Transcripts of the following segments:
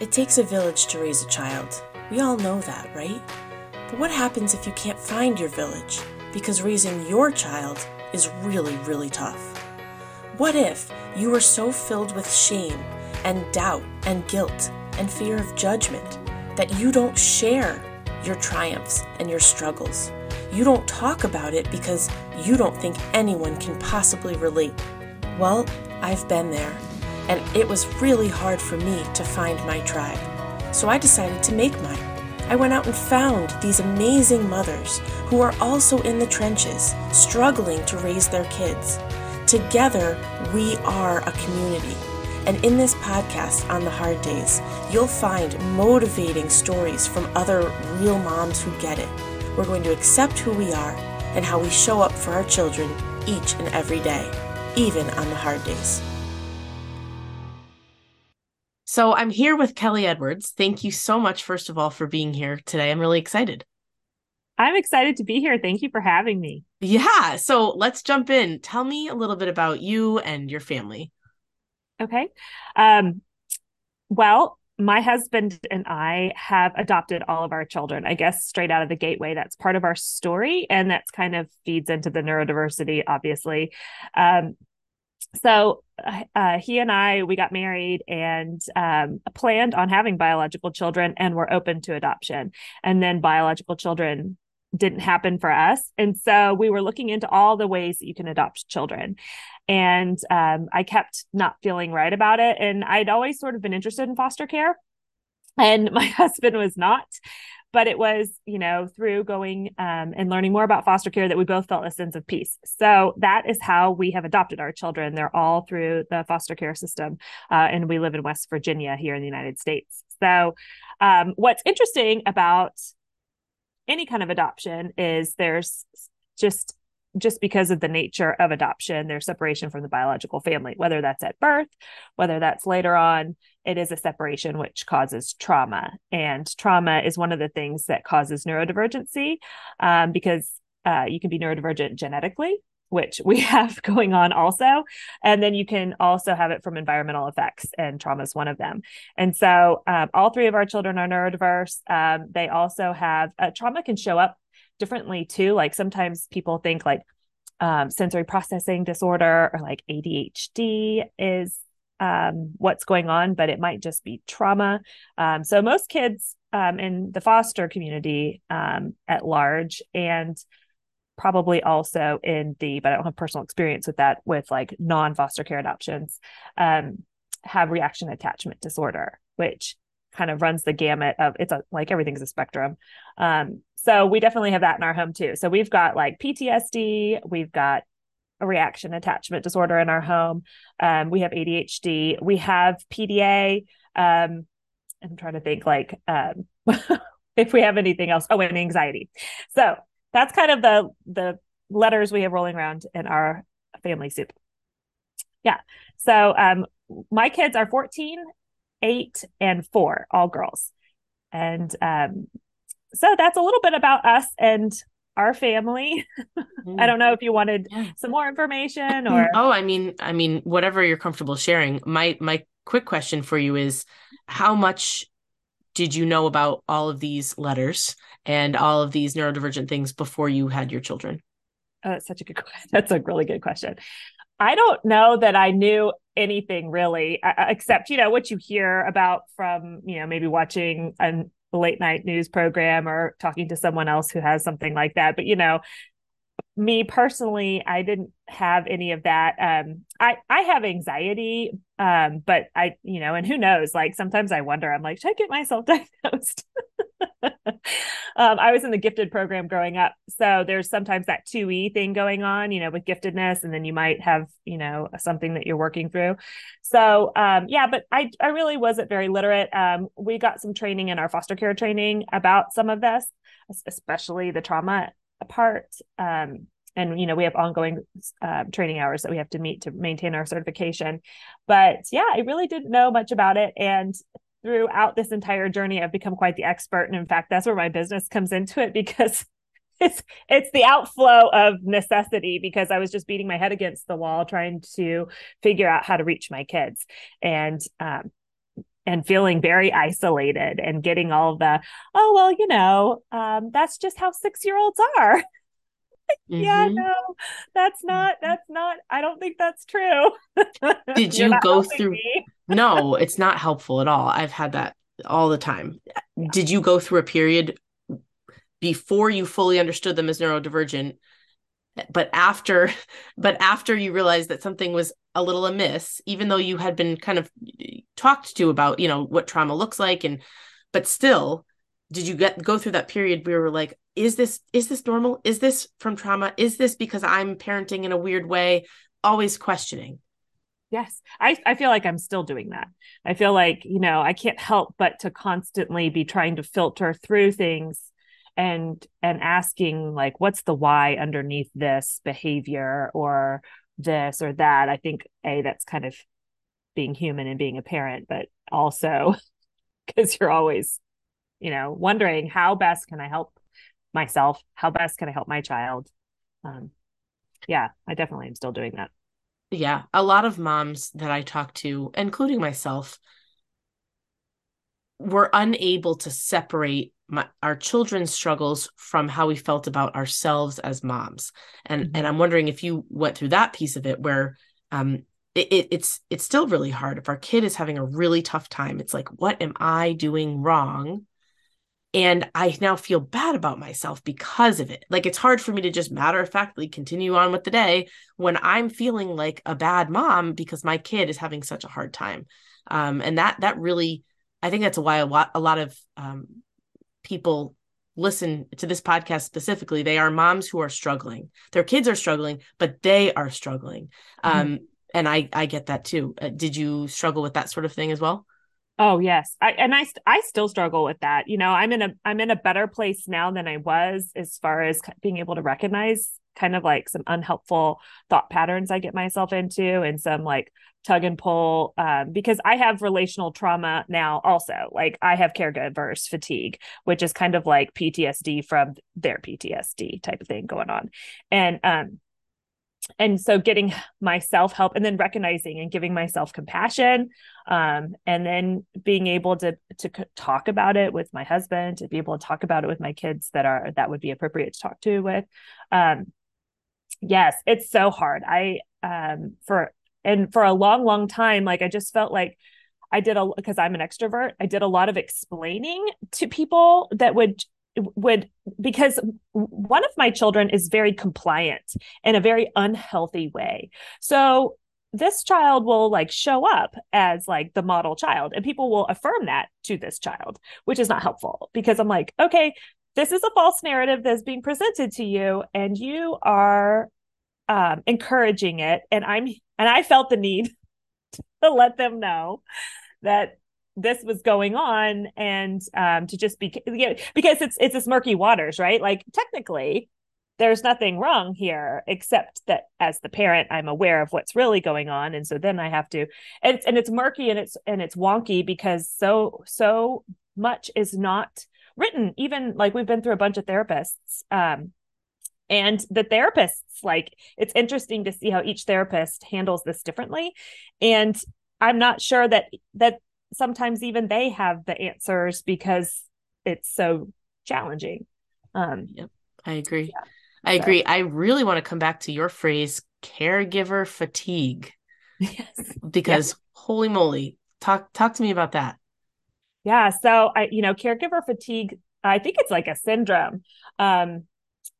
It takes a village to raise a child. We all know that, right? But what happens if you can't find your village? Because raising your child is really, really tough. What if you are so filled with shame and doubt and guilt and fear of judgment that you don't share your triumphs and your struggles? You don't talk about it because you don't think anyone can possibly relate. Well, I've been there, and it was really hard for me to find my tribe. So I decided to make mine. I went out and found these amazing mothers who are also in the trenches, struggling to raise their kids. Together, we are a community. And in this podcast on the hard days, you'll find motivating stories from other real moms who get it. We're going to accept who we are and how we show up for our children each and every day, even on the hard days. So I'm here with Kelly Edwards. Thank you so much, first of all, for being here today. I'm really excited. I'm excited to be here. Thank you for having me. Yeah. So let's jump in. Tell me a little bit about you and your family. Okay. Um, well, my husband and I have adopted all of our children, I guess, straight out of the gateway. That's part of our story. And that's kind of feeds into the neurodiversity, obviously. Um, so uh, he and I, we got married and um, planned on having biological children and were open to adoption. And then biological children didn't happen for us. And so we were looking into all the ways that you can adopt children. And um, I kept not feeling right about it. And I'd always sort of been interested in foster care. And my husband was not but it was you know through going um, and learning more about foster care that we both felt a sense of peace. So that is how we have adopted our children. They're all through the foster care system uh, and we live in west virginia here in the united states. So um, what's interesting about any kind of adoption is there's just just because of the nature of adoption, their separation from the biological family, whether that's at birth, whether that's later on, it is a separation which causes trauma. And trauma is one of the things that causes neurodivergency um, because uh, you can be neurodivergent genetically, which we have going on also. And then you can also have it from environmental effects, and trauma is one of them. And so um, all three of our children are neurodiverse. Um, they also have uh, trauma can show up differently too. Like sometimes people think like um, sensory processing disorder or like ADHD is um, what's going on, but it might just be trauma. Um, so most kids um, in the foster community um, at large and probably also in the, but I don't have personal experience with that, with like non foster care adoptions, um, have reaction attachment disorder, which kind of runs the gamut of it's a, like everything's a spectrum. Um, so we definitely have that in our home too. So we've got like PTSD, we've got a reaction attachment disorder in our home. Um, we have ADHD, we have PDA. Um, I'm trying to think like um, if we have anything else. Oh, and anxiety. So that's kind of the the letters we have rolling around in our family soup. Yeah. So um, my kids are 14 eight, and four, all girls. And um, so that's a little bit about us and our family. I mm. don't know if you wanted some more information mm, or Oh, I mean, I mean whatever you're comfortable sharing. My my quick question for you is how much did you know about all of these letters and all of these neurodivergent things before you had your children? Oh, that's such a good question. That's a really good question. I don't know that I knew anything really, uh, uh except, you know, what you hear about from, you know, maybe watching late night news program or talking to someone else who has something like that. But, you know, me personally, I didn't have any of that. Um, I I have anxiety, um, but I, you know, and who knows? Like sometimes I wonder. I'm like, should I get myself diagnosed? um, I was in the gifted program growing up, so there's sometimes that two E thing going on, you know, with giftedness, and then you might have, you know, something that you're working through. So, um, yeah, but I I really wasn't very literate. Um, we got some training in our foster care training about some of this, especially the trauma apart. Um, and you know we have ongoing uh, training hours that we have to meet to maintain our certification. But yeah i really didn't know much about it. And throughout this entire journey i've become quite the expert. And in fact that's where my business comes into it because it's it's the outflow of necessity because i was just beating my head against the wall trying to figure out how to reach my kids and um, and feeling very isolated and getting all the oh well you know um, that's just how six year olds are mm-hmm. yeah no that's not mm-hmm. that's not i don't think that's true did you go through no it's not helpful at all i've had that all the time yeah. did you go through a period before you fully understood them as neurodivergent but after but after you realized that something was a little amiss even though you had been kind of talked to about you know what trauma looks like and but still did you get go through that period where we were like is this is this normal? Is this from trauma? Is this because i'm parenting in a weird way? Always questioning. Yes. I i feel like i'm still doing that. I feel like you know i can't help but to constantly be trying to filter through things and and asking like what's the why underneath this behavior or this or that? I think a that's kind of being human and being a parent but also because you're always you know wondering how best can i help myself? How best can i help my child? Um yeah i definitely am still doing that. Yeah a lot of moms that i talk to including myself were unable to separate my, our children's struggles from how we felt about ourselves as moms. And mm-hmm. and i'm wondering if you went through that piece of it where um it, it, it's it's still really hard. If our kid is having a really tough time it's like what am i doing wrong and i now feel bad about myself because of it. Like it's hard for me to just matter of factly continue on with the day when i'm feeling like a bad mom because my kid is having such a hard time. Um and that that really i think that's why a lot a lot of um people listen to this podcast specifically. They are moms who are struggling. Their kids are struggling but they are struggling. Mm-hmm. um and i i get that too. Uh, did you struggle with that sort of thing as well oh yes i and i i still struggle with that you know i'm in a i'm in a better place now than i was as far as being able to recognize kind of like some unhelpful thought patterns i get myself into and some like tug and pull um, because I have relational trauma now also. Like I have caregivers fatigue, which is kind of like PTSD from their PTSD type of thing going on. And um and so getting myself help and then recognizing and giving myself compassion um, and then being able to to talk about it with my husband to be able to talk about it with my kids that are that would be appropriate to talk to with. Um, yes it's so hard. I um for and for a long long time like i just felt like i did a because i'm an extrovert i did a lot of explaining to people that would would because one of my children is very compliant in a very unhealthy way. So this child will like show up as like the model child and people will affirm that to this child which is not helpful because i'm like okay this is a false narrative that's being presented to you and you are um, encouraging it and i'm and i felt the need to let them know that this was going on and um, to just be you know, because it's it's this murky waters right? Like technically there's nothing wrong here except that as the parent i'm aware of what's really going on. And so then i have to and it's, and it's murky and it's and it's wonky because so so much is not written. Even like we've been through a bunch of therapists um, and the therapists like it's interesting to see how each therapist handles this differently. And i'm not sure that that sometimes even they have the answers because it's so challenging. Um yep i agree. yeah, i so. agree. I really want to come back to your phrase caregiver fatigue. Yes. Because holy moly talk talk to me about that. Yeah so i you know caregiver fatigue i think it's like a syndrome um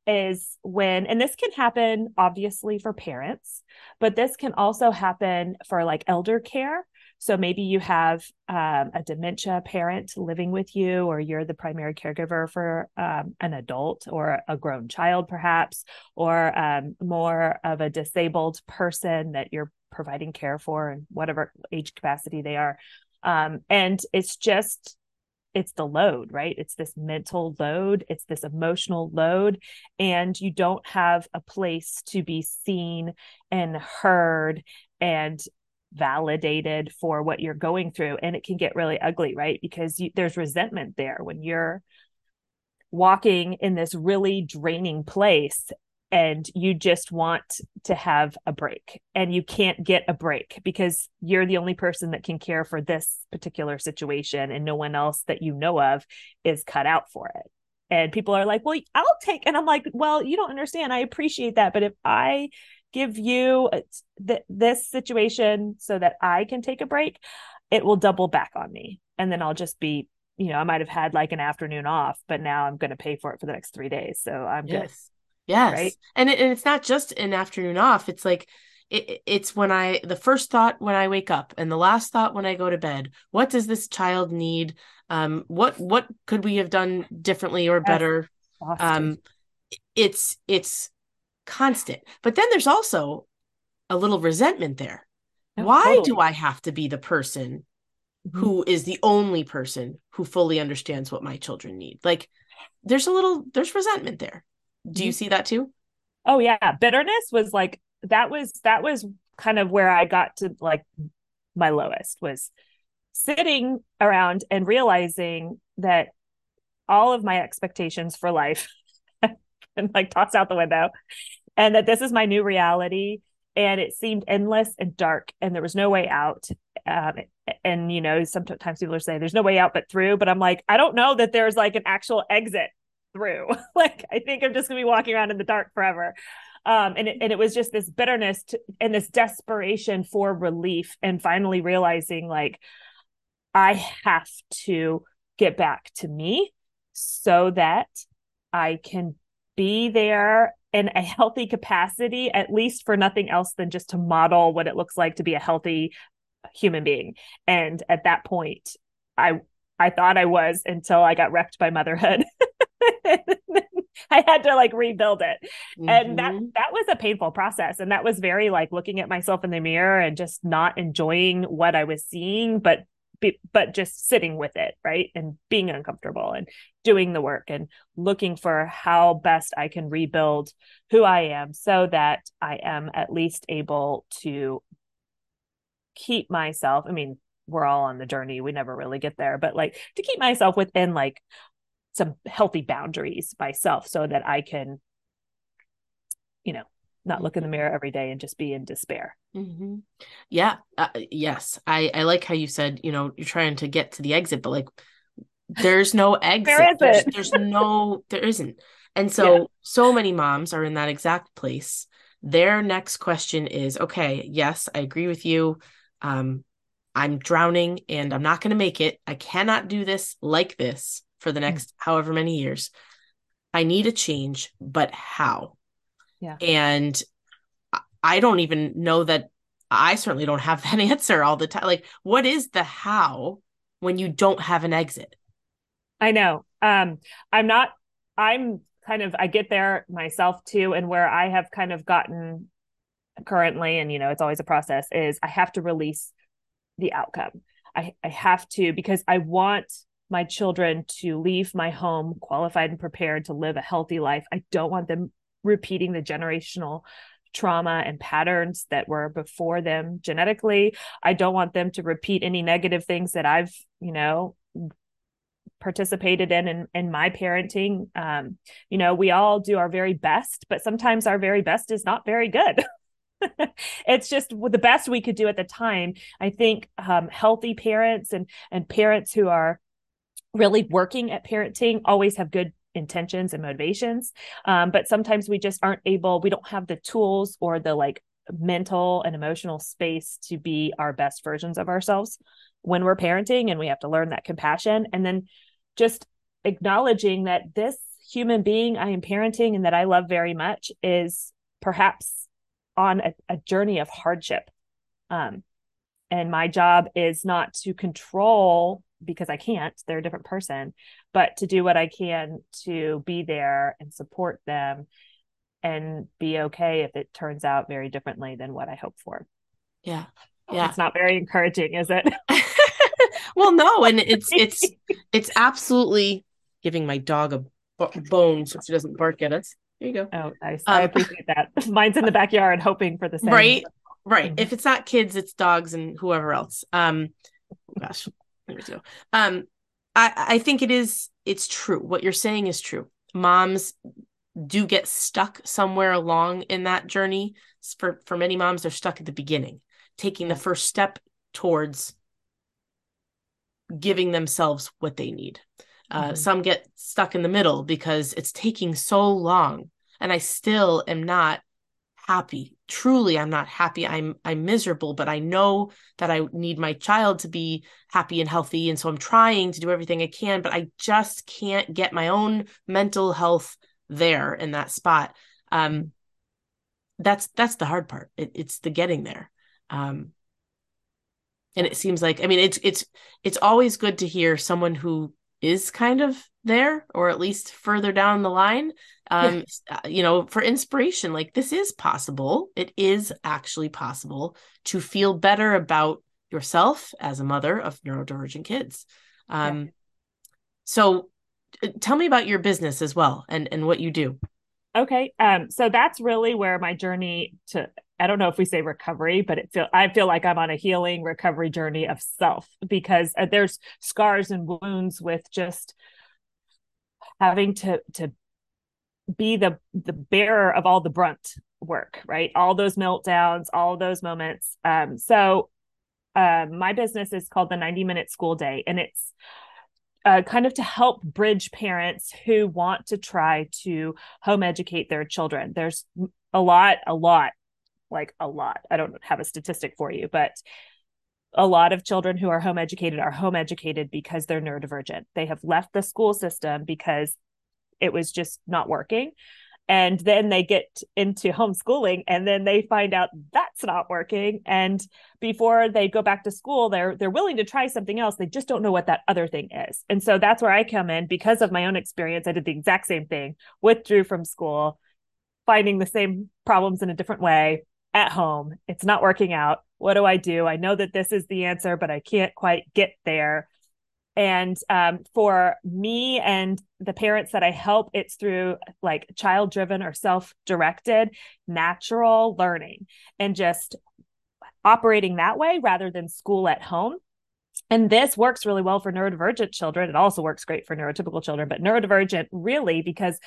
is when, and this can happen obviously for parents, but this can also happen for like elder care. So maybe you have um, a dementia parent living with you, or you're the primary caregiver for um, an adult or a grown child, perhaps, or um, more of a disabled person that you're providing care for in whatever age capacity they are. Um, and it's just it's the load, right? It's this mental load, it's this emotional load, and you don't have a place to be seen and heard and validated for what you're going through. And it can get really ugly, right? Because you, there's resentment there when you're walking in this really draining place and you just want to have a break and you can't get a break because you're the only person that can care for this particular situation and no one else that you know of is cut out for it and people are like well i'll take and i'm like well you don't understand i appreciate that but if i give you th- this situation so that i can take a break it will double back on me. And then i'll just be you know i might have had like an afternoon off but now i'm going to pay for it for the next three days. So i'm yes. good. Yes. Right? and, it, and it's not just an afternoon off. It's like it, it's when i the first thought when i wake up and the last thought when i go to bed what does this child need? Um what what could we have done differently or better? um it's it's constant but then there's also a little resentment there oh, why totally. do i have to be the person mm-hmm. who is the only person who fully understands what my children need like there's a little there's resentment there do you mm-hmm. see that too oh yeah bitterness was like that was that was kind of where i got to like my lowest was sitting around and realizing that all of my expectations for life and like tossed out the window. And that this is my new reality and it seemed endless and dark and there was no way out. Um, and you know sometimes people are saying there's no way out but through but i'm like i don't know that there's like an actual exit through. Like i think i'm just gonna be walking around in the dark forever. Um, and, it, and it was just this bitterness to, and this desperation for relief and finally realizing like I have to get back to me so that I can be there in a healthy capacity, at least for nothing else than just to model what it looks like to be a healthy human being. And at that point, I I thought I was until I got wrecked by motherhood. I had to like rebuild it. Mm-hmm. And that mm-hmm. that was a painful process. And that was very like looking at myself in the mirror and just not enjoying what I was seeing, but be, but just sitting with it, right? And being uncomfortable and doing the work and looking for how best I can rebuild who I am so that I am at least able to keep myself. I mean, we're all on the journey. We never really get there, but like to keep myself within like some healthy boundaries myself so that I can, you know, not look in the mirror every day and just be in despair. Mm-hmm. Yeah. Uh, yes. I, I like how you said, you know, you're trying to get to the exit, but like there's no exit. there isn't. There's, there's no, there isn't. And so, yeah. so many moms are in that exact place. Their next question is, okay, yes, I agree with you. Um, I'm drowning and I'm not going to make it. I cannot do this like this for the mm. next mm-hmm. however many years. I need a change, but how? Yeah. And I don't even know that I certainly don't have that answer all the time. Like, what is the how when you don't have an exit? I know. Um, I'm not, I'm kind of, I get there myself too. And where I have kind of gotten currently, and you know, it's always a process, is I have to release the outcome. I, I have to, because I want my children to leave my home qualified and prepared to live a healthy life. I don't want them repeating the generational trauma and patterns that were before them genetically. I don't want them to repeat any negative things that I've, you know, participated in in, in my parenting. Um, you know, we all do our very best, but sometimes our very best is not very good. it's just the best we could do at the time. I think um, healthy parents and and parents who are really working at parenting always have good intentions and motivations um, but sometimes we just aren't able we don't have the tools or the like mental and emotional space to be our best versions of ourselves when we're parenting and we have to learn that compassion and then just acknowledging that this human being I am parenting and that I love very much is perhaps on a, a journey of hardship. Um, and my job is not to control because I can't, they're a different person, but to do what I can to be there and support them and be okay if it turns out very differently than what I hope for. Yeah. Yeah. It's not very encouraging, is it? well, no, and it's it's it's absolutely giving my dog a b- bone so she doesn't bark at us. There you go. Oh, nice. Um, I appreciate that. Mine's in the backyard hoping for the same. Right. Right. Mm-hmm. If it's not kids, it's dogs and whoever else. Um gosh, there we go. Um I I think it is it's true. What you're saying is true. Moms do get stuck somewhere along in that journey. For for many moms, they're stuck at the beginning, taking the first step towards giving themselves what they need. Uh, mm-hmm. Some get stuck in the middle because it's taking so long, and I still am not happy. Truly, I'm not happy. I'm I'm miserable, but I know that I need my child to be happy and healthy, and so I'm trying to do everything I can, but I just can't get my own mental health there in that spot. Um, that's that's the hard part. It, it's the getting there. Um, and it seems like I mean it's it's it's always good to hear someone who is kind of there or at least further down the line um yeah. Uh, you know for inspiration like this is possible it is actually possible to feel better about yourself as a mother of neurodivergent kids um yeah. so uh, tell me about your business as well and and what you do okay um so that's really where my journey to I don't know if we say recovery, but it feel I feel like I'm on a healing recovery journey of self because uh, there's scars and wounds with just having to to be the the bearer of all the brunt work, right? All those meltdowns, all those moments. Um, so uh, my business is called the 90 minute school day, and it's uh, kind of to help bridge parents who want to try to home educate their children. There's a lot, a lot like a lot. I don't have a statistic for you, but a lot of children who are home educated are home educated because they're neurodivergent. They have left the school system because it was just not working. And then they get into homeschooling and then they find out that's not working. And before they go back to school, they're they're willing to try something else. They just don't know what that other thing is. And so that's where I come in because of my own experience. I did the exact same thing, withdrew from school, finding the same problems in a different way at home. It's not working out. What do I do? I know that this is the answer, but I can't quite get there. And um, for me and the parents that I help, it's through like child driven or self directed natural learning and just operating that way rather than school at home. And this works really well for neurodivergent children. It also works great for neurotypical children, but neurodivergent really because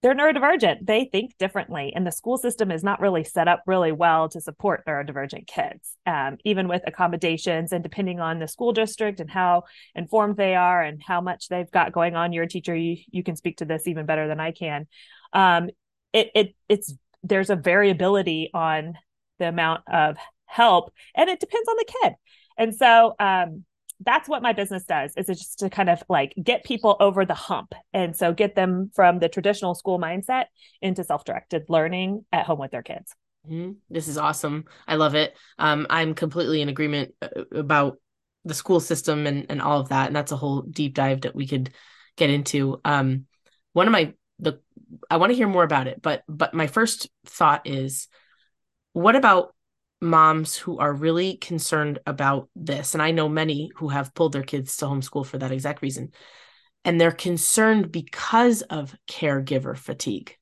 they're neurodivergent. They think differently, and the school system is not really set up really well to support neurodivergent kids, um, even with accommodations and depending on the school district and how informed they are and how much they've got going on. You're a teacher; you you can speak to this even better than I can. Um, it it it's there's a variability on the amount of help, and it depends on the kid. And so, um, that's what my business does is it's just to kind of like get people over the hump. And so get them from the traditional school mindset into self-directed learning at home with their kids. Mm-hmm. this is awesome. I love it. Um, i'm completely in agreement uh, about the school system and, and all of that and that's a whole deep dive that we could get into. Um, one of my the i want to hear more about it but but my first thought is what about moms who are really concerned about this and i know many who have pulled their kids to homeschool for that exact reason and they're concerned because of caregiver fatigue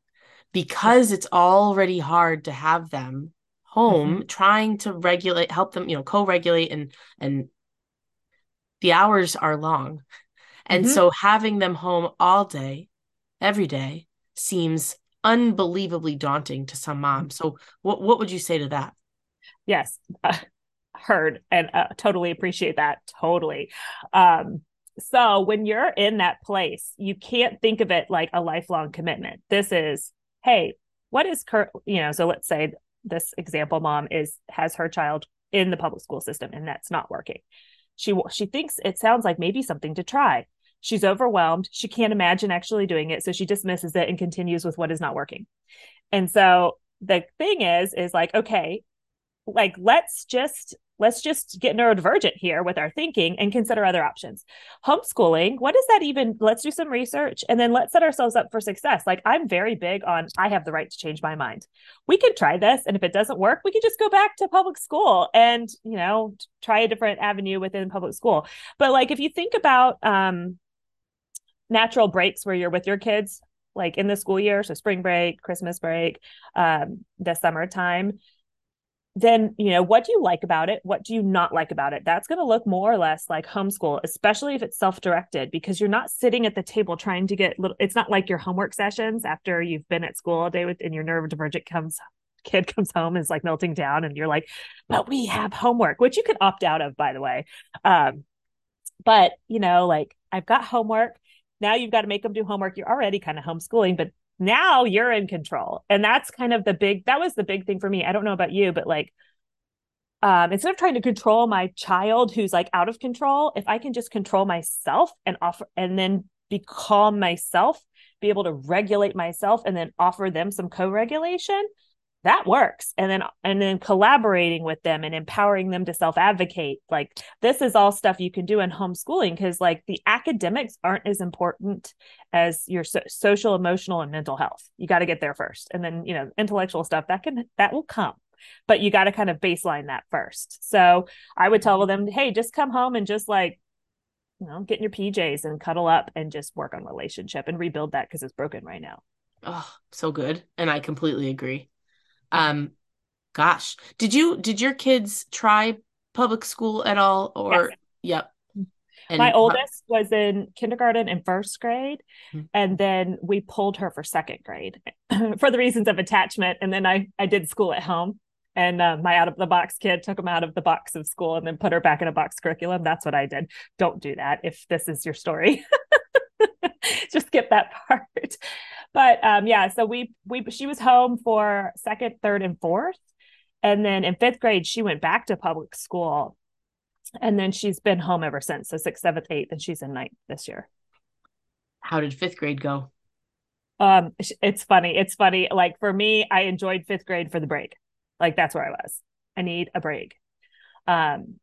because it's already hard to have them home mm-hmm. trying to regulate help them you know co-regulate and and the hours are long and mm-hmm. so having them home all day every day seems unbelievably daunting to some moms so what what would you say to that yes uh, heard and uh, totally appreciate that totally. Um so when you're in that place you can't think of it like a lifelong commitment. This is hey what is current you know so let's say this example mom is has her child in the public school system and that's not working. She she thinks it sounds like maybe something to try. She's overwhelmed. She can't imagine actually doing it so she dismisses it and continues with what is not working. And so the thing is is like okay like let's just let's just get neurodivergent here with our thinking and consider other options. Homeschooling what is that even let's do some research and then let's set ourselves up for success. Like i'm very big on i have the right to change my mind. We can try this and if it doesn't work we can just go back to public school and you know try a different avenue within public school. But like if you think about um natural breaks where you're with your kids like in the school year so spring break christmas break um the summertime then you know what do you like about it? What do you not like about it? That's going to look more or less like homeschool especially if it's self-directed because you're not sitting at the table trying to get little it's not like your homework sessions after you've been at school all day with and your neurodivergent comes kid comes home is like melting down and you're like but we have homework which you can opt out of by the way. Um but you know like i've got homework. Now you've got to make them do homework. You're already kind of homeschooling but now you're in control. And that's kind of the big that was the big thing for me. I don't know about you but like um instead of trying to control my child who's like out of control if i can just control myself and offer and then be calm myself be able to regulate myself and then offer them some co-regulation that works. And then and then collaborating with them and empowering them to self advocate like this is all stuff you can do in homeschooling because like the academics aren't as important as your so- social emotional and mental health. You got to get there first. And then you know intellectual stuff that can that will come but you got to kind of baseline that first. So i would tell them hey just come home and just like you know get in your pjs and cuddle up and just work on relationship and rebuild that because it's broken right now. Oh so good. And i completely agree um, gosh, did you did your kids try public school at all? Or yes. yep. And my oldest was in kindergarten and first grade, mm-hmm. and then we pulled her for second grade for the reasons of attachment. And then I I did school at home, and uh, my out of the box kid took them out of the box of school and then put her back in a box curriculum. That's what I did. Don't do that if this is your story. Just skip that part but um, yeah, so we we she was home for second, third, and fourth, and then in fifth grade she went back to public school, and then she's been home ever since. So sixth, seventh, eighth, and she's in ninth this year. How did fifth grade go? Um, it's funny. It's funny. Like for me, I enjoyed fifth grade for the break. Like that's where I was. I need a break. Um,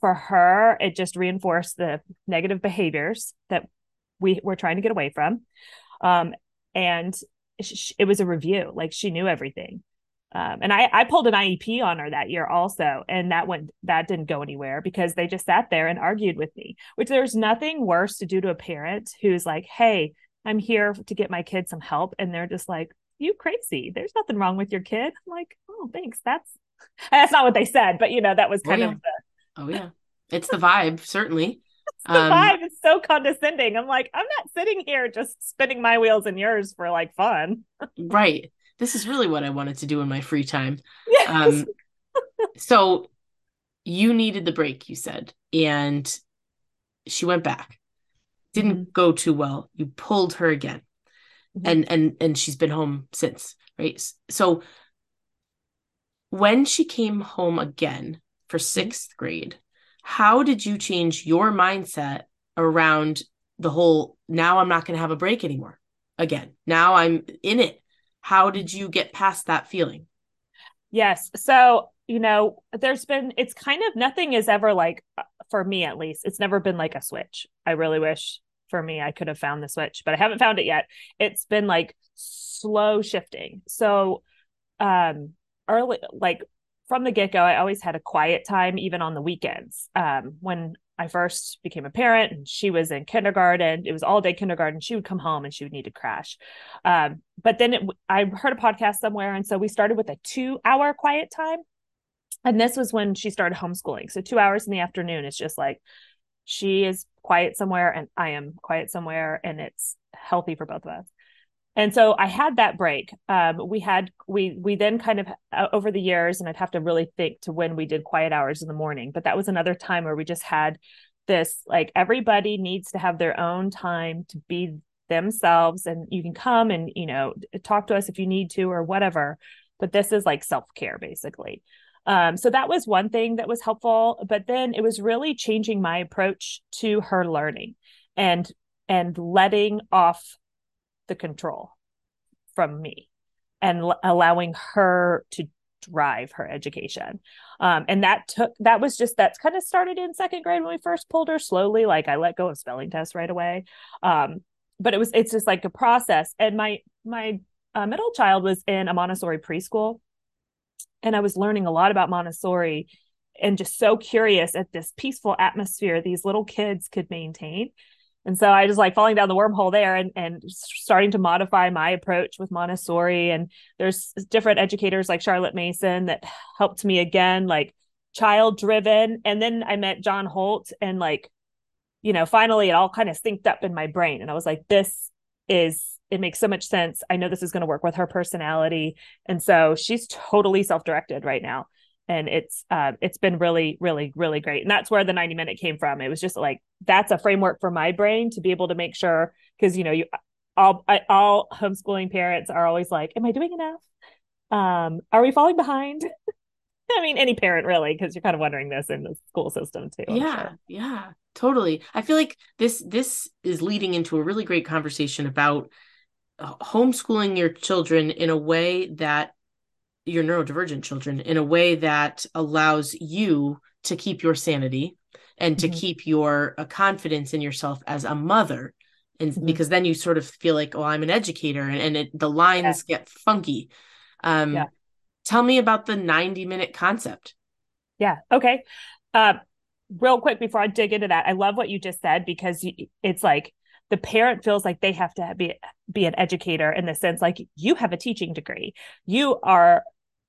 for her, it just reinforced the negative behaviors that we were trying to get away from. Um, and it was a review like she knew everything. Um, and I, I pulled an iep on her that year also and that went that didn't go anywhere because they just sat there and argued with me which there's nothing worse to do to a parent who's like hey i'm here to get my kid some help and they're just like you crazy. There's nothing wrong with your kid. I'm like oh thanks. That's that's not what they said but you know that was oh, kind oh, yeah. of the oh yeah. It's the vibe certainly the um, vibe is so condescending. I'm like, I'm not sitting here just spinning my wheels and yours for like fun. right. This is really what I wanted to do in my free time. Yes. Um, so you needed the break, you said, and she went back. Didn't mm-hmm. go too well. You pulled her again. Mm-hmm. And and and she's been home since, right? So when she came home again for 6th mm-hmm. grade, how did you change your mindset around the whole now I'm not going to have a break anymore again? Now I'm in it. How did you get past that feeling? Yes. So, you know, there's been, it's kind of nothing is ever like, uh, for me at least, it's never been like a switch. I really wish for me I could have found the switch, but I haven't found it yet. It's been like slow shifting. So, um, early, like from the get go, I always had a quiet time, even on the weekends. Um, when I first became a parent and she was in kindergarten, it was all day kindergarten. She would come home and she would need to crash. Um, but then it, I heard a podcast somewhere. And so we started with a two hour quiet time. And this was when she started homeschooling. So two hours in the afternoon is just like she is quiet somewhere and I am quiet somewhere. And it's healthy for both of us and so i had that break. Um, we had we we then kind of uh, over the years and i'd have to really think to when we did quiet hours in the morning but that was another time where we just had this like everybody needs to have their own time to be themselves and you can come and you know talk to us if you need to or whatever but this is like self-care basically. Um, so that was one thing that was helpful but then it was really changing my approach to her learning and and letting off the control from me and l- allowing her to drive her education. Um, and that took that was just that's kind of started in second grade when we first pulled her slowly. Like I let go of spelling tests right away. Um, but it was it's just like a process. And my my uh, middle child was in a Montessori preschool, and I was learning a lot about Montessori and just so curious at this peaceful atmosphere these little kids could maintain And so I was like falling down the wormhole there and, and starting to modify my approach with Montessori. And there's different educators like Charlotte Mason that helped me again, like child driven. And then I met John Holt and like, you know, finally it all kind of synced up in my brain. And I was like, this is it makes so much sense. I know this is going to work with her personality. And so she's totally self-directed right now. And it's uh, it's been really, really, really great. And that's where the 90 minute came from. It was just like that's a framework for my brain to be able to make sure because you know, you all I, all homeschooling parents are always like, Am I doing enough? Um, are we falling behind? I mean, any parent really, because you're kind of wondering this in the school system too. yeah, sure. yeah, totally. I feel like this this is leading into a really great conversation about homeschooling your children in a way that your neurodivergent children in a way that allows you to keep your sanity and to mm-hmm. keep your uh, confidence in yourself as a mother and mm-hmm. because then you sort of feel like oh i'm an educator and, and it, the lines yeah. get funky um, yeah. tell me about the 90 minute concept yeah okay uh, real quick before i dig into that i love what you just said because it's like the parent feels like they have to be be an educator in the sense like you have a teaching degree you are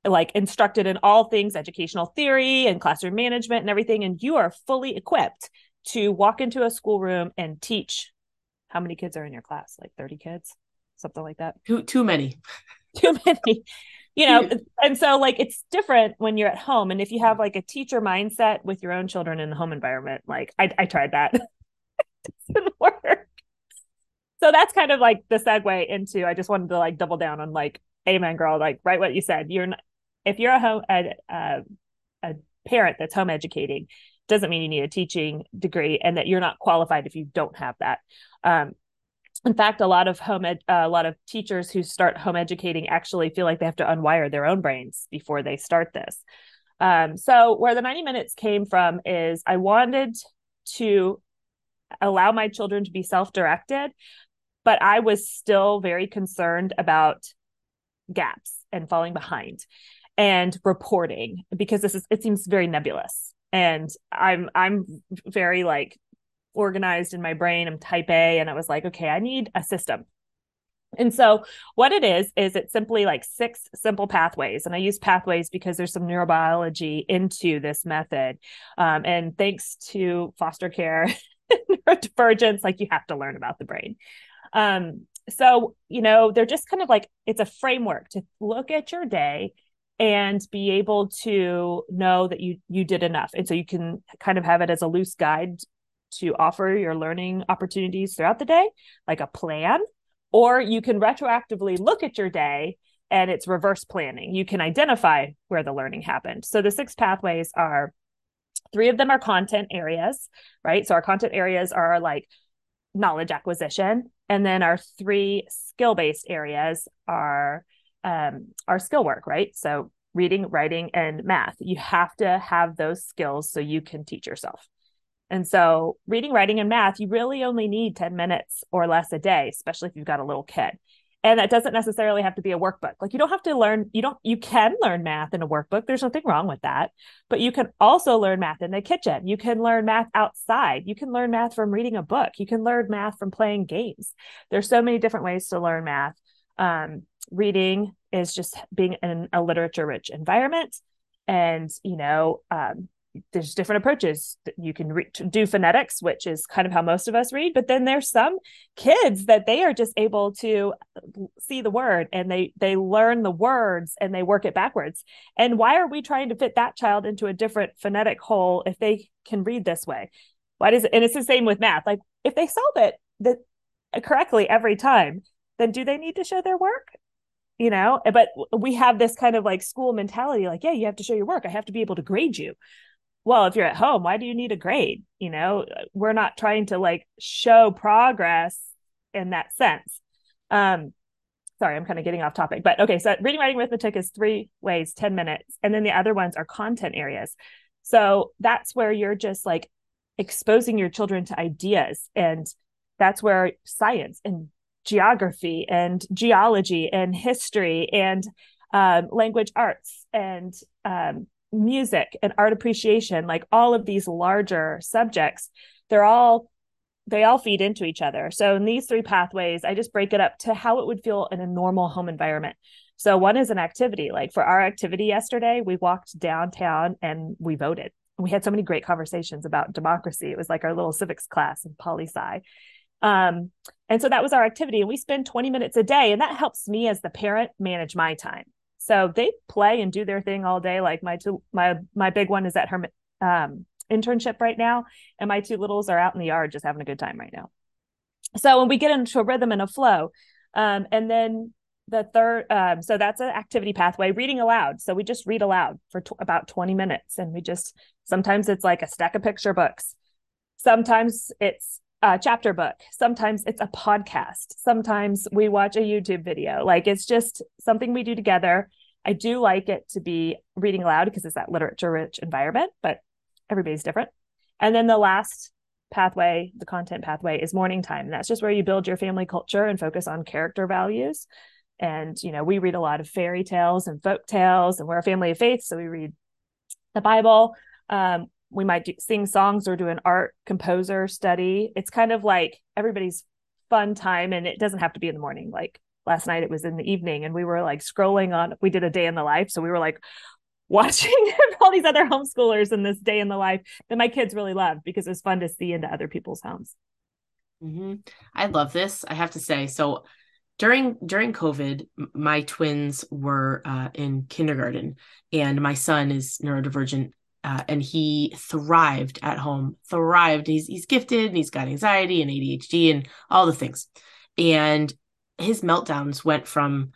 like instructed in all things educational theory and classroom management and everything and you are fully equipped to walk into a schoolroom and teach. How many kids are in your class? Like 30 kids? Something like that? Too too many. Too many. You know and so like it's different when you're at home and if you have mm. like a teacher mindset with your own children in the home environment like i, I tried that. It doesn't work. So that's kind of like the segue into i just wanted to like double down on like amen girl like right what you said. You're not, if you're a home a, a, a parent that's home educating doesn't mean you need a teaching degree and that you're not qualified if you don't have that. Um, in fact a lot of home ed, uh, a lot of teachers who start home educating actually feel like they have to unwire their own brains before they start this. Um, so where the 90 minutes came from is i wanted to allow my children to be self-directed but I was still very concerned about gaps and falling behind and reporting because this is it seems very nebulous. And i'm i'm very like organized in my brain. I'm type a and i was like okay i need a system. And so what it is is it's simply like six simple pathways. And i use pathways because there's some neurobiology into this method. Um, and thanks to foster care and neurodivergence like you have to learn about the brain. Um, so, you know, they're just kind of like it's a framework to look at your day and be able to know that you you did enough. And so you can kind of have it as a loose guide to offer your learning opportunities throughout the day, like a plan, or you can retroactively look at your day and it's reverse planning. You can identify where the learning happened. So the six pathways are three of them are content areas, right? So our content areas are like knowledge acquisition. And then our three skill based areas are um, our skill work, right? So reading, writing, and math. You have to have those skills so you can teach yourself. And so, reading, writing, and math, you really only need 10 minutes or less a day, especially if you've got a little kid. And that doesn't necessarily have to be a workbook. Like you don't have to learn you don't you can learn math in a workbook. There's nothing wrong with that. But you can also learn math in the kitchen. You can learn math outside. You can learn math from reading a book. You can learn math from playing games. There's so many different ways to learn math. Um, reading is just being in a literature rich environment. And you know um, there's different approaches. That you can re- do phonetics which is kind of how most of us read but then there's some kids that they are just able to see the word and they they learn the words and they work it backwards. And why are we trying to fit that child into a different phonetic hole if they can read this way? Why does it and it's the same with math. Like if they solve it the, correctly every time then do they need to show their work you know but we have this kind of like school mentality like yeah you have to show your work. I have to be able to grade you. Well if you're at home why do you need a grade? You know we're not trying to like show progress in that sense. Um sorry i'm kind of getting off topic but okay so reading writing arithmetic is three ways 10 minutes and then the other ones are content areas. So that's where you're just like exposing your children to ideas and that's where science and geography and geology and history and um, language arts and um, music and art appreciation, like all of these larger subjects, they're all they all feed into each other. So in these three pathways, I just break it up to how it would feel in a normal home environment. So one is an activity. Like for our activity yesterday, we walked downtown and we voted. We had so many great conversations about democracy. It was like our little civics class in poli sci. Um, and so that was our activity. And we spend 20 minutes a day. And that helps me as the parent manage my time. So they play and do their thing all day. Like my two, my my big one is at her um, internship right now, and my two littles are out in the yard just having a good time right now. So when we get into a rhythm and a flow, um, and then the third, um, so that's an activity pathway. Reading aloud. So we just read aloud for t- about twenty minutes, and we just sometimes it's like a stack of picture books. Sometimes it's a chapter book. Sometimes it's a podcast. Sometimes we watch a YouTube video. Like it's just something we do together. I do like it to be reading aloud because it's that literature rich environment, but everybody's different. And then the last pathway, the content pathway is morning time. And that's just where you build your family culture and focus on character values. And, you know, we read a lot of fairy tales and folk tales, and we're a family of faith. So we read the Bible. Um, we might do, sing songs or do an art composer study. It's kind of like everybody's fun time, and it doesn't have to be in the morning. Like last night, it was in the evening, and we were like scrolling on. We did a day in the life, so we were like watching all these other homeschoolers in this day in the life that my kids really loved because it was fun to see into other people's homes. Mm-hmm. I love this. I have to say, so during during COVID, my twins were uh, in kindergarten, and my son is neurodivergent, uh, and he thrived at home. Thrived. He's he's gifted, and he's got anxiety and ADHD and all the things, and his meltdowns went from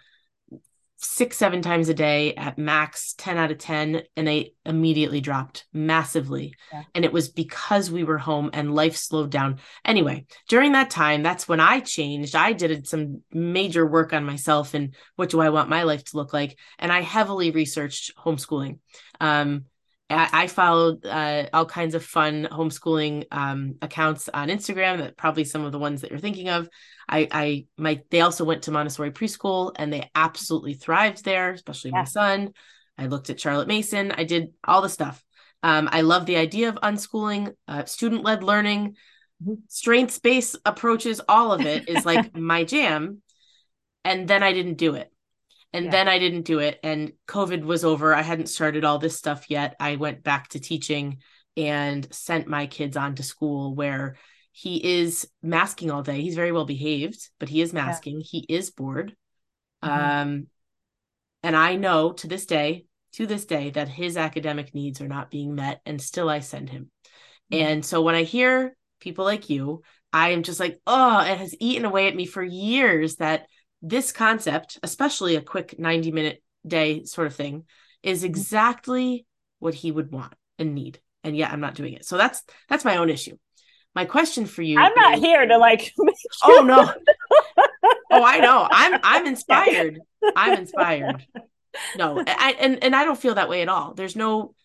six, seven times a day at max 10 out of 10, and they immediately dropped massively. Yeah. And it was because we were home and life slowed down. Anyway, during that time, that's when I changed. I did some major work on myself and what do I want my life to look like. And I heavily researched homeschooling. Um, I followed uh, all kinds of fun homeschooling um, accounts on Instagram. That probably some of the ones that you're thinking of. I, I, my, they also went to Montessori preschool, and they absolutely thrived there, especially yeah. my son. I looked at Charlotte Mason. I did all the stuff. Um, I love the idea of unschooling, uh, student led learning, mm-hmm. strengths based approaches. All of it is like my jam. And then I didn't do it. And yeah. then I didn't do it. And COVID was over. I hadn't started all this stuff yet. I went back to teaching and sent my kids on to school where he is masking all day. He's very well behaved, but he is masking. Yeah. He is bored. Mm-hmm. Um, and I know to this day, to this day, that his academic needs are not being met, and still I send him. Mm-hmm. And so when I hear people like you, I am just like, oh, it has eaten away at me for years that this concept, especially a quick 90 minute day sort of thing, is mm-hmm. exactly what he would want and need. And yet I'm not doing it. So that's that's my own issue. My question for you I'm not is, here to like Oh no. oh, I know. I'm I'm inspired. I'm inspired. No, I and, and I don't feel that way at all. There's no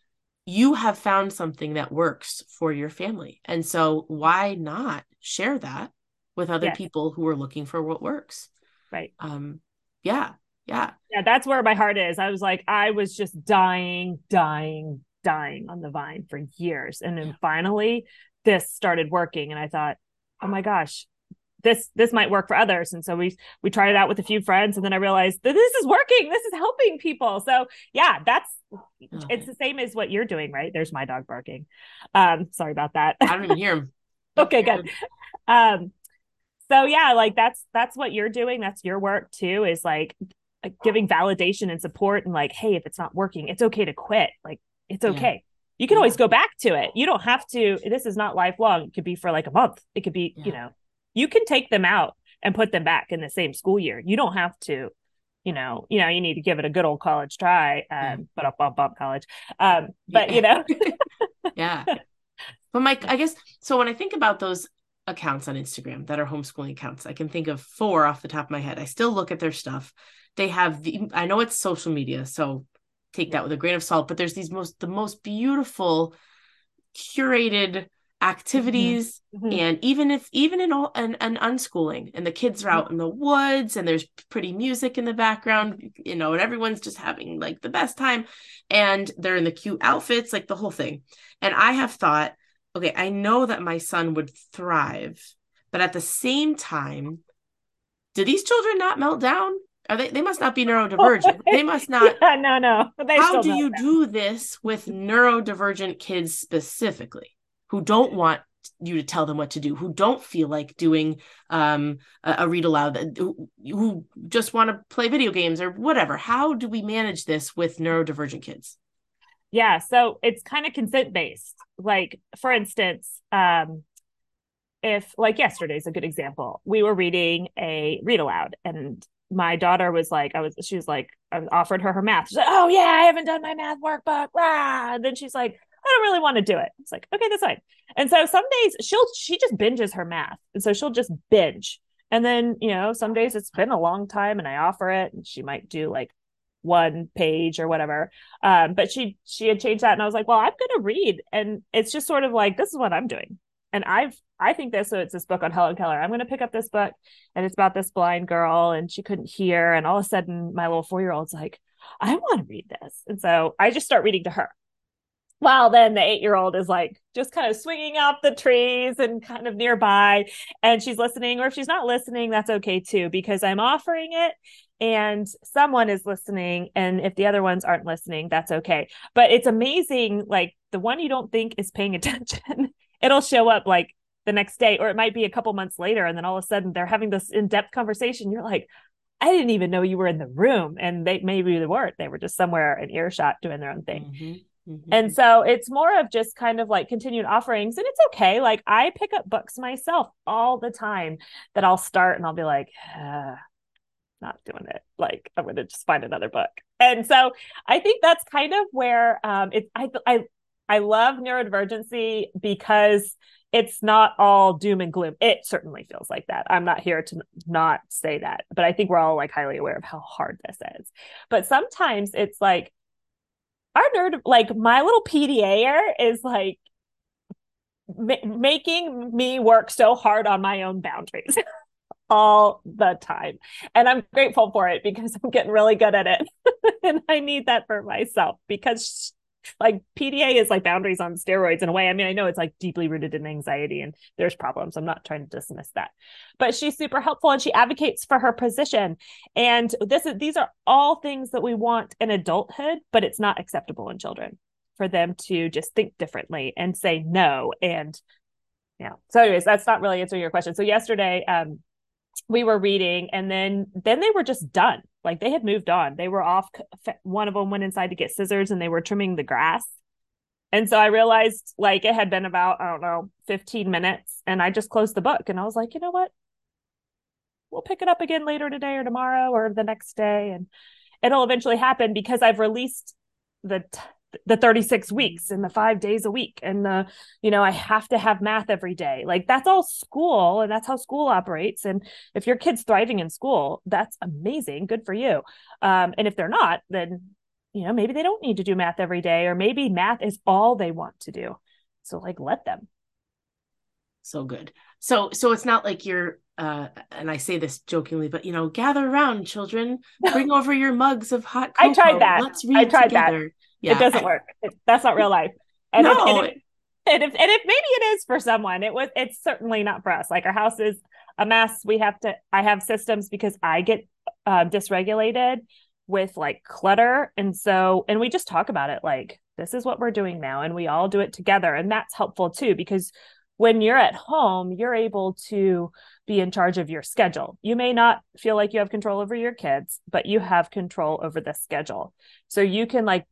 you have found something that works for your family. And so why not share that with other yes. people who are looking for what works? Right. Um, yeah. Yeah. Yeah. That's where my heart is. I was like, I was just dying, dying, dying on the vine for years. And then finally this started working. And I thought, oh my gosh, this this might work for others and so we we tried it out with a few friends and then i realized that this is working this is helping people so yeah that's it's the same as what you're doing right there's my dog barking um sorry about that i don't even hear him okay good um so yeah like that's that's what you're doing that's your work too is like giving validation and support and like hey if it's not working it's okay to quit like it's okay. Yeah. you can yeah. always go back to it. You don't have to this is not lifelong it could be for like a month it could be yeah. you know. You can take them out and put them back in the same school year. You don't have to you know you know you need to give it a good old college try um but up bump up college um but you know. Yeah. But mike i guess so when i think about those accounts on Instagram that are homeschooling accounts. I can think of four off the top of my head. I still look at their stuff. They have the I know it's social media, so take that with a grain of salt, but there's these most the most beautiful curated activities mm-hmm. Mm-hmm. and even if even in all and, an unschooling and the kids are out in the woods and there's pretty music in the background you know and everyone's just having like the best time and they're in the cute outfits like the whole thing and i have thought okay, I know that my son would thrive, but at the same time, do these children not melt down? Are they? They must not be neurodivergent. they must not. Yeah, no, no. They how do you do this with neurodivergent kids specifically, who don't want you to tell them what to do, who don't feel like doing um, a, a read aloud, who, who just want to play video games or whatever? How do we manage this with neurodivergent kids? Yeah, so it's kind of consent based. Like, for instance, um, if like yesterday's a good example, we were reading a read aloud, and my daughter was like, I was, she was like, I offered her her math. She's like, oh yeah, I haven't done my math workbook. Rah! And then she's like, I don't really want to do it. It's like, okay, that's fine. And so some days she'll she just binges her math, and so she'll just binge. And then you know, some days it's been a long time, and I offer it, and she might do like one page or whatever. Um, but she she had changed that, and I was like, well, I'm going to read, and it's just sort of like this is what I'm doing, and I've I think this so it's this book on Helen Keller. I'm going to pick up this book, and it's about this blind girl, and she couldn't hear, and all of a sudden my little four year old's like, I want to read this, and so I just start reading to her. While then the eight year old is like just kind of swinging up the trees and kind of nearby, and she's listening, or if she's not listening, that's okay too, because I'm offering it and someone is listening and if the other ones aren't listening that's okay but it's amazing like the one you don't think is paying attention it'll show up like the next day or it might be a couple months later and then all of a sudden they're having this in-depth conversation you're like i didn't even know you were in the room and they maybe they weren't they were just somewhere in earshot doing their own thing mm-hmm. Mm-hmm. And so it's more of just kind of like continued offerings. And it's okay. Like I pick up books myself all the time that I'll start and I'll be like, ah, not doing it. Like I'm going to just find another book. And so I think that's kind of where um, it's. I I I love neurodivergency because it's not all doom and gloom. It certainly feels like that. I'm not here to not say that, but I think we're all like highly aware of how hard this is. But sometimes it's like our nerd, like my little PDAer is like ma- making me work so hard on my own boundaries. all the time. And I'm grateful for it because I'm getting really good at it. and I need that for myself because like PDA is like boundaries on steroids in a way. I mean, I know it's like deeply rooted in anxiety and there's problems. I'm not trying to dismiss that. But she's super helpful and she advocates for her position. And this is these are all things that we want in adulthood, but it's not acceptable in children for them to just think differently and say no and yeah. So anyways, that's not really answering your question. So yesterday um we were reading and then then they were just done. Like they had moved on. They were off one of them went inside to get scissors and they were trimming the grass. And so i realized like it had been about i don't know 15 minutes and i just closed the book and i was like you know what? We'll pick it up again later today or tomorrow or the next day. And it'll eventually happen because i've released the t- the 36 weeks and the five days a week and the you know i have to have math every day like that's all school and that's how school operates and if your kid's thriving in school that's amazing good for you um, and if they're not then you know maybe they don't need to do math every day or maybe math is all they want to do so like let them so good so so it's not like you're uh, and I say this jokingly, but you know, gather around, children. Bring over your mugs of hot cocoa. I tried that. Let's read I tried together. Yeah. It doesn't work. It, that's not real life. And no. If, and, if, and, if, and if maybe it is for someone, it was. It's certainly not for us. Like our house is a mess. We have to. I have systems because I get uh, dysregulated with like clutter, and so and we just talk about it. Like this is what we're doing now, and we all do it together, and that's helpful too because when you're at home, you're able to be in charge of your schedule. You may not feel like you have control over your kids, but you have control over the schedule. So you can like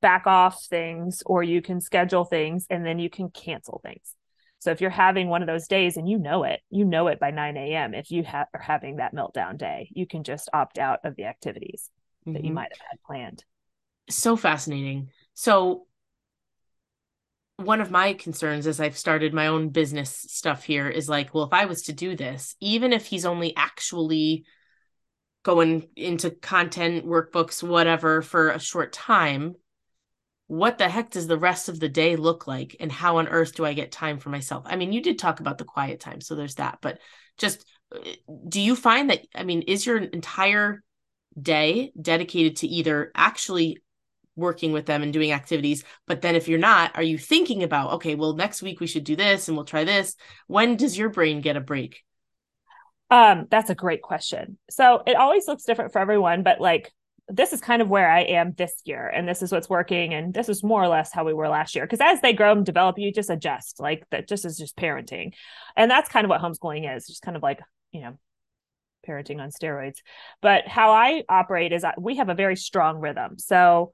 back off things or you can schedule things and then you can cancel things. So if you're having one of those days and you know it, you know it by 9 a.m. If you ha- are having that meltdown day, you can just opt out of the activities mm-hmm. that you mm-hmm. might have had planned. So fascinating. So one of my concerns as I've started my own business stuff here is like, well, if I was to do this, even if he's only actually going into content, workbooks, whatever, for a short time, what the heck does the rest of the day look like and how on earth do i get time for myself? I mean you did talk about the quiet time so there's that but just uh, do you find that i mean is your entire day dedicated to either actually working with them and doing activities but then if you're not are you thinking about okay well next week we should do this and we'll try this when does your brain get a break? Um that's a great question. So it always looks different for everyone but like this is kind of where I am this year, and this is what's working, and this is more or less how we were last year. Because as they grow and develop, you just adjust. Like that, just is just parenting, and that's kind of what homeschooling is. Just kind of like you know, parenting on steroids. But how I operate is we have a very strong rhythm. So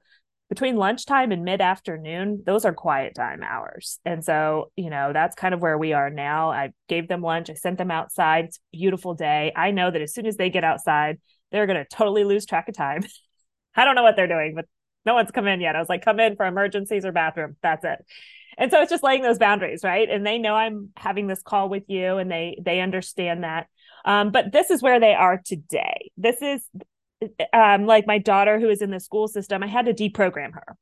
between lunchtime and mid afternoon, those are quiet time hours. And so, you know, that's kind of where we are now. I gave them lunch, I sent them outside. It's beautiful day. I know that as soon as they get outside, they're going to totally lose track of time. I don't know what they're doing, but no one's come in yet. I was like, come in for emergencies or bathroom. That's it. And so it's just laying those boundaries, right? And they know I'm having this call with you and they they understand that. Um, but this is where they are today. This is um, like my daughter who is in the school system. I had to deprogram her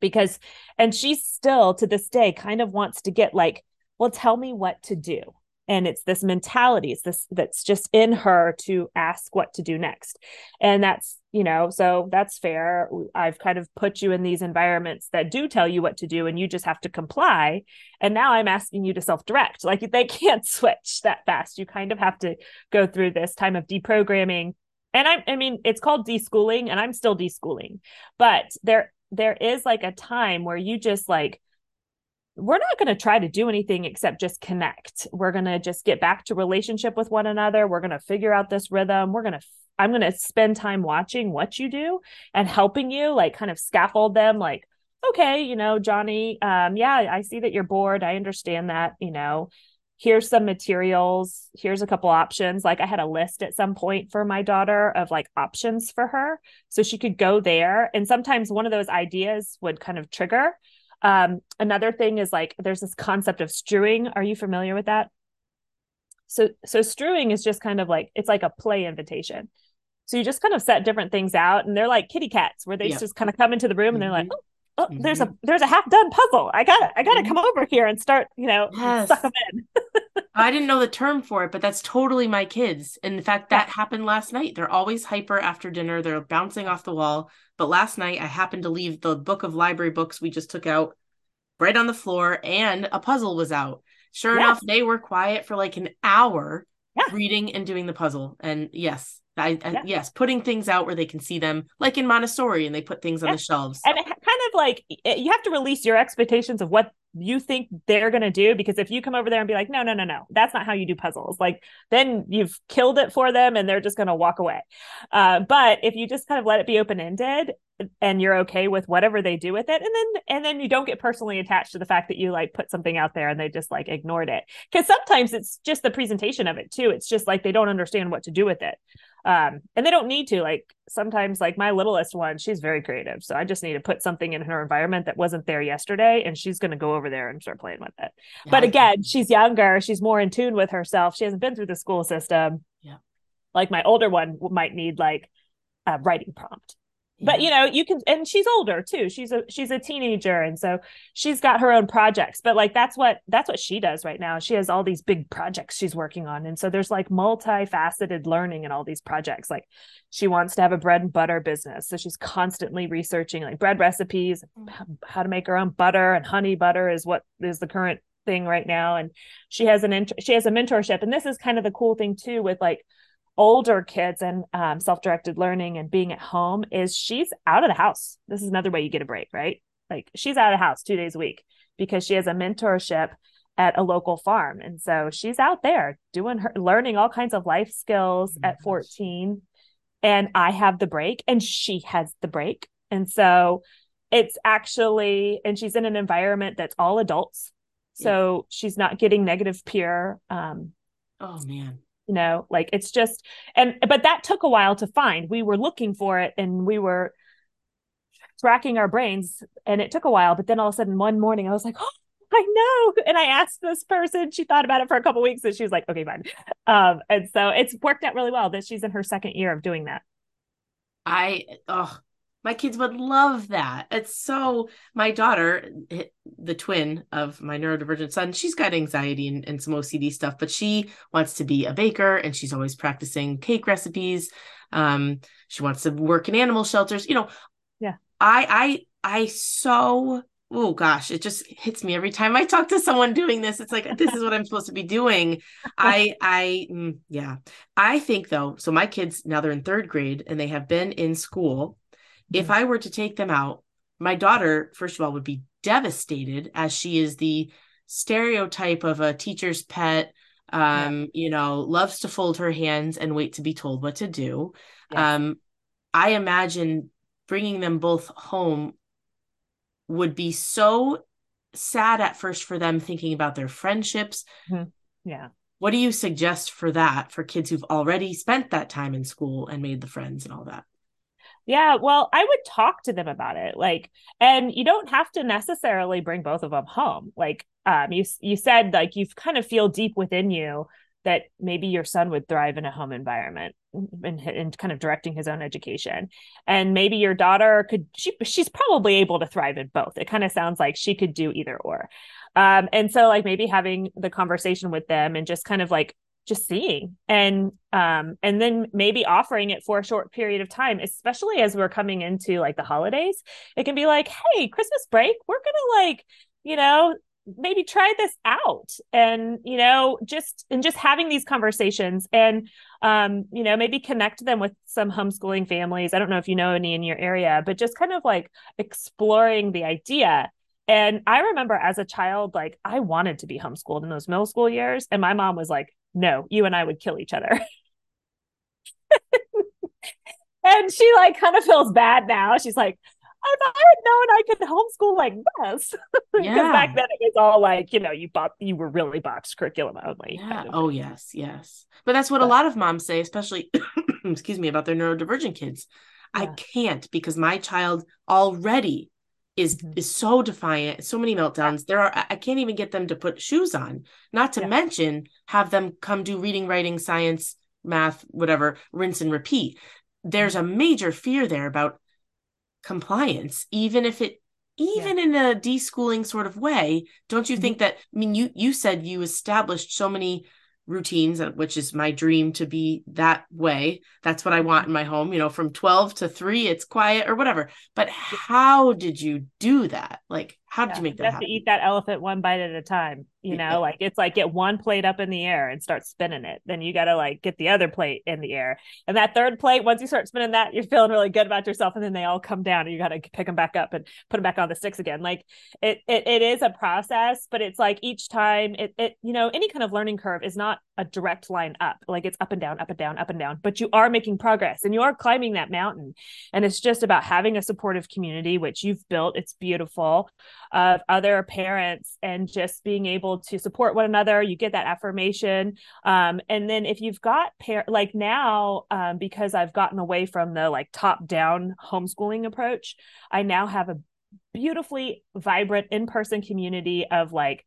because, and she still to this day kind of wants to get like, well, tell me what to do and it's this mentality it's this that's just in her to ask what to do next. And that's you know so that's fair. I've kind of put you in these environments that do tell you what to do and you just have to comply. And now i'm asking you to self-direct. Like they can't switch that fast. You kind of have to go through this time of deprogramming. And i i mean it's called deschooling and i'm still deschooling. But there there is like a time where you just like we're not going to try to do anything except just connect. We're going to just get back to relationship with one another. We're going to figure out this rhythm. We're going to I'm going to spend time watching what you do and helping you like kind of scaffold them like okay, you know, Johnny, um yeah, I see that you're bored. I understand that, you know. Here's some materials. Here's a couple options. Like I had a list at some point for my daughter of like options for her so she could go there and sometimes one of those ideas would kind of trigger um, another thing is like there's this concept of strewing. Are you familiar with that? So so strewing is just kind of like it's like a play invitation. So you just kind of set different things out, and they're like kitty cats, where they yeah. just kind of come into the room and they're like, mm-hmm. oh, oh mm-hmm. there's a there's a half done puzzle. I gotta I got to mm-hmm. come over here and start, you know, yes. suck them in. I didn't know the term for it, but that's totally my kids. In fact, that happened last night. They're always hyper after dinner. They're bouncing off the wall. But last night I happened to leave the book of library books we just took out right on the floor and a puzzle was out. Sure yes. enough, they were quiet for like an hour yeah. reading and doing the puzzle. And yes, I, I yeah. yes, putting things out where they can see them, like in Montessori, and they put things yeah. on the shelves. And kind of like you have to release your expectations of what you think they're going to do? Because if you come over there and be like no no no no that's not how you do puzzles like then you've killed it for them and they're just going to walk away. Uh, but if you just kind of let it be open ended and you're okay with whatever they do with it. And then and then you don't get personally attached to the fact that you like put something out there and they just like ignored it. Because sometimes it's just the presentation of it too. It's just like they don't understand what to do with it. Um and they don't need to like sometimes like my littlest one she's very creative. So i just need to put something in her environment that wasn't there yesterday and she's going to go over there and start playing with it. Yeah, but again she's younger. She's more in tune with herself. She hasn't been through the school system. Yeah. Like my older one might need like a writing prompt but you know you can and she's older too. She's a she's a teenager and so she's got her own projects. But like that's what that's what she does right now. She has all these big projects she's working on and so there's like multifaceted learning in all these projects. Like she wants to have a bread and butter business so she's constantly researching like bread recipes mm. how to make her own butter and honey butter is what is the current thing right now. And she has an int- she has a mentorship and this is kind of the cool thing too with like older kids and um, self-directed learning and being at home is she's out of the house. This is another way you get a break right? Like she's out of the house two days a week because she has a mentorship at a local farm. And so she's out there doing her learning all kinds of life skills oh at 14 and i have the break and she has the break. And so it's actually and she's in an environment that's all adults. So yeah. she's not getting negative peer um, oh man you know like it's just and but that took a while to find. We were looking for it and we were tracking our brains and it took a while but then all of a sudden one morning i was like oh i know. And i asked this person she thought about it for a couple weeks and she was like okay fine. Um and so it's worked out really well that she's in her second year of doing that. I oh my kids would love that. It's so my daughter, the twin of my neurodivergent son, she's got anxiety and, and, some OCD stuff, but she wants to be a baker and she's always practicing cake recipes. Um, she wants to work in animal shelters, you know. Yeah. I I I so oh gosh, it just hits me every time I talk to someone doing this. It's like this is what I'm supposed to be doing. I I mm, yeah. I think though, so my kids now they're in 3rd grade and they have been in school. If I were to take them out, my daughter first of all would be devastated as she is the stereotype of a teacher's pet um yeah. you know loves to fold her hands and wait to be told what to do yes. um i imagine bringing them both home would be so sad at first for them thinking about their friendships. Mm-hmm. Yeah. What do you suggest for that for kids who've already spent that time in school and made the friends and all that? Yeah, well, I would talk to them about it. Like, and you don't have to necessarily bring both of them home. Like, um, you you said like you kind of feel deep within you that maybe your son would thrive in a home environment and, and kind of directing his own education and maybe your daughter could she she's probably able to thrive in both it kind of sounds like she could do either or um and so like maybe having the conversation with them and just kind of like just seeing and um and then maybe offering it for a short period of time especially as we're coming into like the holidays. It can be like hey christmas break we're gonna like you know maybe try this out. And you know just and just having these conversations and um you know maybe connect them with some homeschooling families. I don't know if you know any in your area but just kind of like exploring the idea. And i remember as a child like i wanted to be homeschooled in those middle school years and my mom was like no you and i would kill each other and she like kind of feels bad now she's like if I had known I could homeschool like this, because yeah. back then it was all like, you know, you bought, you were really boxed curriculum only. Yeah. Kind of oh, yes, yes. But that's what but, a lot of moms say, especially, excuse me, about their neurodivergent kids. Yeah. I can't because my child already is mm-hmm. is so defiant so many meltdowns there are i can't even get them to put shoes on not to yeah. mention have them come do reading writing science math whatever rinse and repeat there's mm-hmm. a major fear there about compliance even if it even yeah. in a deschooling sort of way don't you mm-hmm. think that i mean you you said you established so many routines uh, which is my dream to be that way. That's what i want in my home you know from 12 to 3 it's quiet or whatever. But how did you do that? Like how did yeah, you make that you have happen? to eat that elephant one bite at a time you know yeah. like it's like get one plate up in the air and start spinning it then you got to like get the other plate in the air and that third plate once you start spinning that you're feeling really good about yourself and then they all come down and you got to pick them back up and put them back on the sticks again like it, it it is a process but it's like each time it it you know any kind of learning curve is not a direct line up like it's up and down up and down up and down but you are making progress and you are climbing that mountain and it's just about having a supportive community which you've built it's beautiful of other parents and just being able to support one another. You get that affirmation. Um, and then if you've got par- like now, um, because I've gotten away from the like top down homeschooling approach, I now have a beautifully vibrant in-person community of like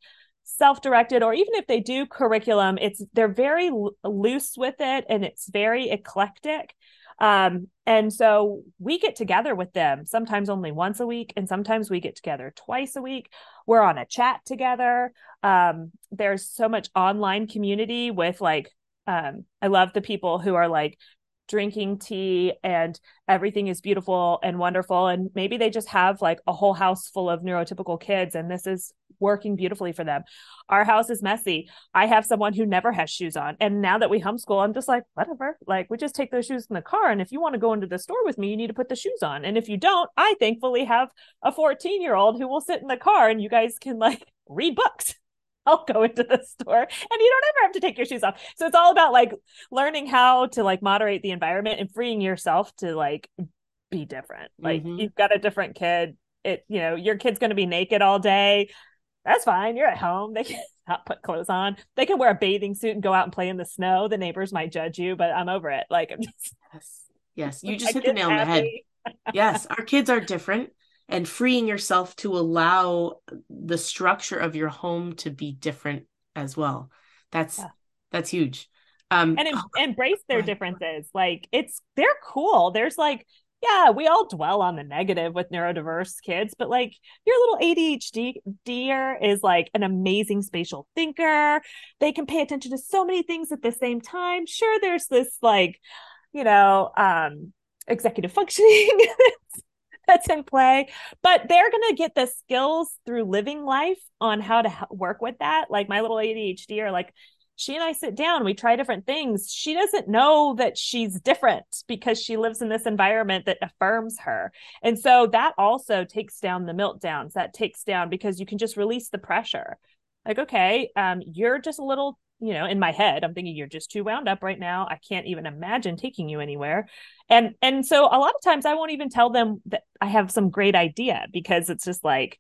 self-directed or even if they do curriculum it's they're very loose with it and it's very eclectic um, and so we get together with them sometimes only once a week, and sometimes we get together twice a week. We're on a chat together. Um, there's so much online community with like, um, I love the people who are like drinking tea and everything is beautiful and wonderful. And maybe they just have like a whole house full of neurotypical kids, and this is working beautifully for them. Our house is messy. I have someone who never has shoes on. And now that we homeschool, I'm just like, whatever. Like, we just take those shoes in the car. And if you want to go into the store with me, you need to put the shoes on. And if you don't, I thankfully have a 14 year old who will sit in the car and you guys can like read books. I'll go into the store and you don't ever have to take your shoes off. So it's all about like learning how to like moderate the environment and freeing yourself to like be different. Like mm-hmm. you've got a different kid. It, you know, your kid's going to be naked all day that's fine. You're at home. They can not put clothes on. They can wear a bathing suit and go out and play in the snow. The neighbors might judge you, but I'm over it. Like I'm just yes, yes. You just hit the nail on the head. yes, our kids are different, and freeing yourself to allow the structure of your home to be different as well. That's yeah. that's huge. Um, and em- oh, embrace their differences. Like it's they're cool. There's like yeah, we all dwell on the negative with neurodiverse kids, but like your little ADHD deer is like an amazing spatial thinker. They can pay attention to so many things at the same time. Sure, there's this like, you know, um, executive functioning that's in play but they're going to get the skills through living life on how to work with that like my little adhd or like she and I sit down, we try different things. She doesn't know that she's different because she lives in this environment that affirms her. And so that also takes down the meltdowns. That takes down because you can just release the pressure. Like, okay, um, you're just a little, you know, in my head, I'm thinking you're just too wound up right now. I can't even imagine taking you anywhere. And and so a lot of times I won't even tell them that I have some great idea because it's just like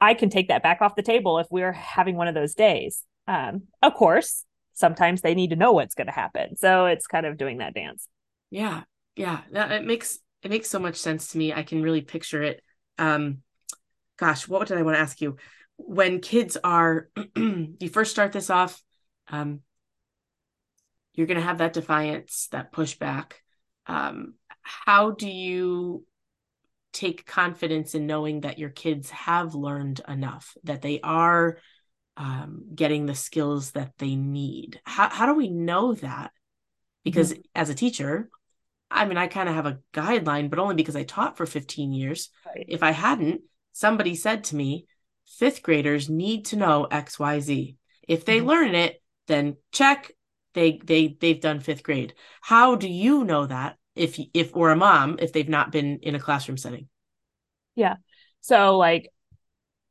I can take that back off the table if we're having one of those days um, of course, sometimes they need to know what's going to happen. So it's kind of doing that dance. Yeah. Yeah. That, it makes, it makes so much sense to me. I can really picture it. Um, gosh, what did I want to ask you? When kids are, you first start this off, um, you're going to have that defiance, that pushback. Um, how do you take confidence in knowing that your kids have learned enough, that they are um, getting the skills that they need. How, how do we know that? Because mm-hmm. as a teacher, I mean, I kind of have a guideline, but only because I taught for 15 years. Right. If I hadn't, somebody said to me, fifth graders need to know XYZ. If they mm-hmm. learn it, then check, they they they've done fifth grade. How do you know that if if or a mom if they've not been in a classroom setting? Yeah. So like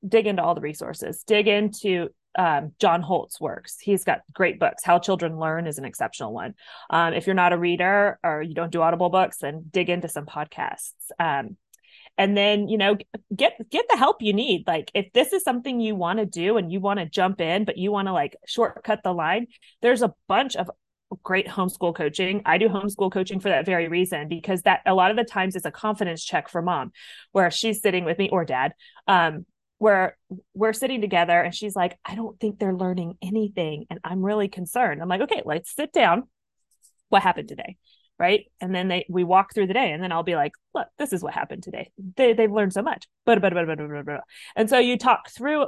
dig into all the resources dig into um, John Holt's works. He's got great books. How Children Learn is an exceptional one. Um, if you're not a reader or you don't do Audible books, then dig into some podcasts. Um, and then you know get get the help you need. Like if this is something you want to do and you want to jump in, but you want to like shortcut the line, there's a bunch of great homeschool coaching. I do homeschool coaching for that very reason because that a lot of the times is a confidence check for mom where she's sitting with me or dad um where we're sitting together and she's like, I don't think they're learning anything. And I'm really concerned. I'm like, okay, let's sit down. What happened today? Right. And then they we walk through the day and then I'll be like, look, this is what happened today. They they've learned so much. And so you talk through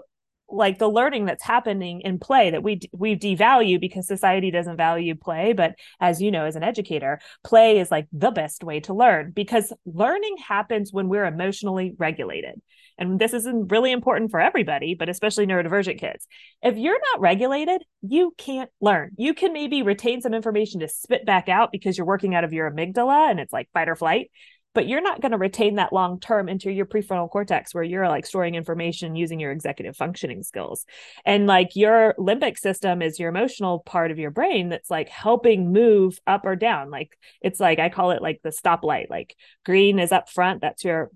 like the learning that's happening in play that we we devalue because society doesn't value play but as you know as an educator play is like the best way to learn because learning happens when we're emotionally regulated and this is really important for everybody, but especially neurodivergent kids. If you're not regulated, you can't learn. You can maybe retain some information to spit back out because you're working out of your amygdala and it's like fight or flight, but you're not going to retain that long term into your prefrontal cortex where you're like storing information using your executive functioning skills. And like your limbic system is your emotional part of your brain that's like helping move up or down. Like it's like I call it like the stoplight. Like green is up front, that's your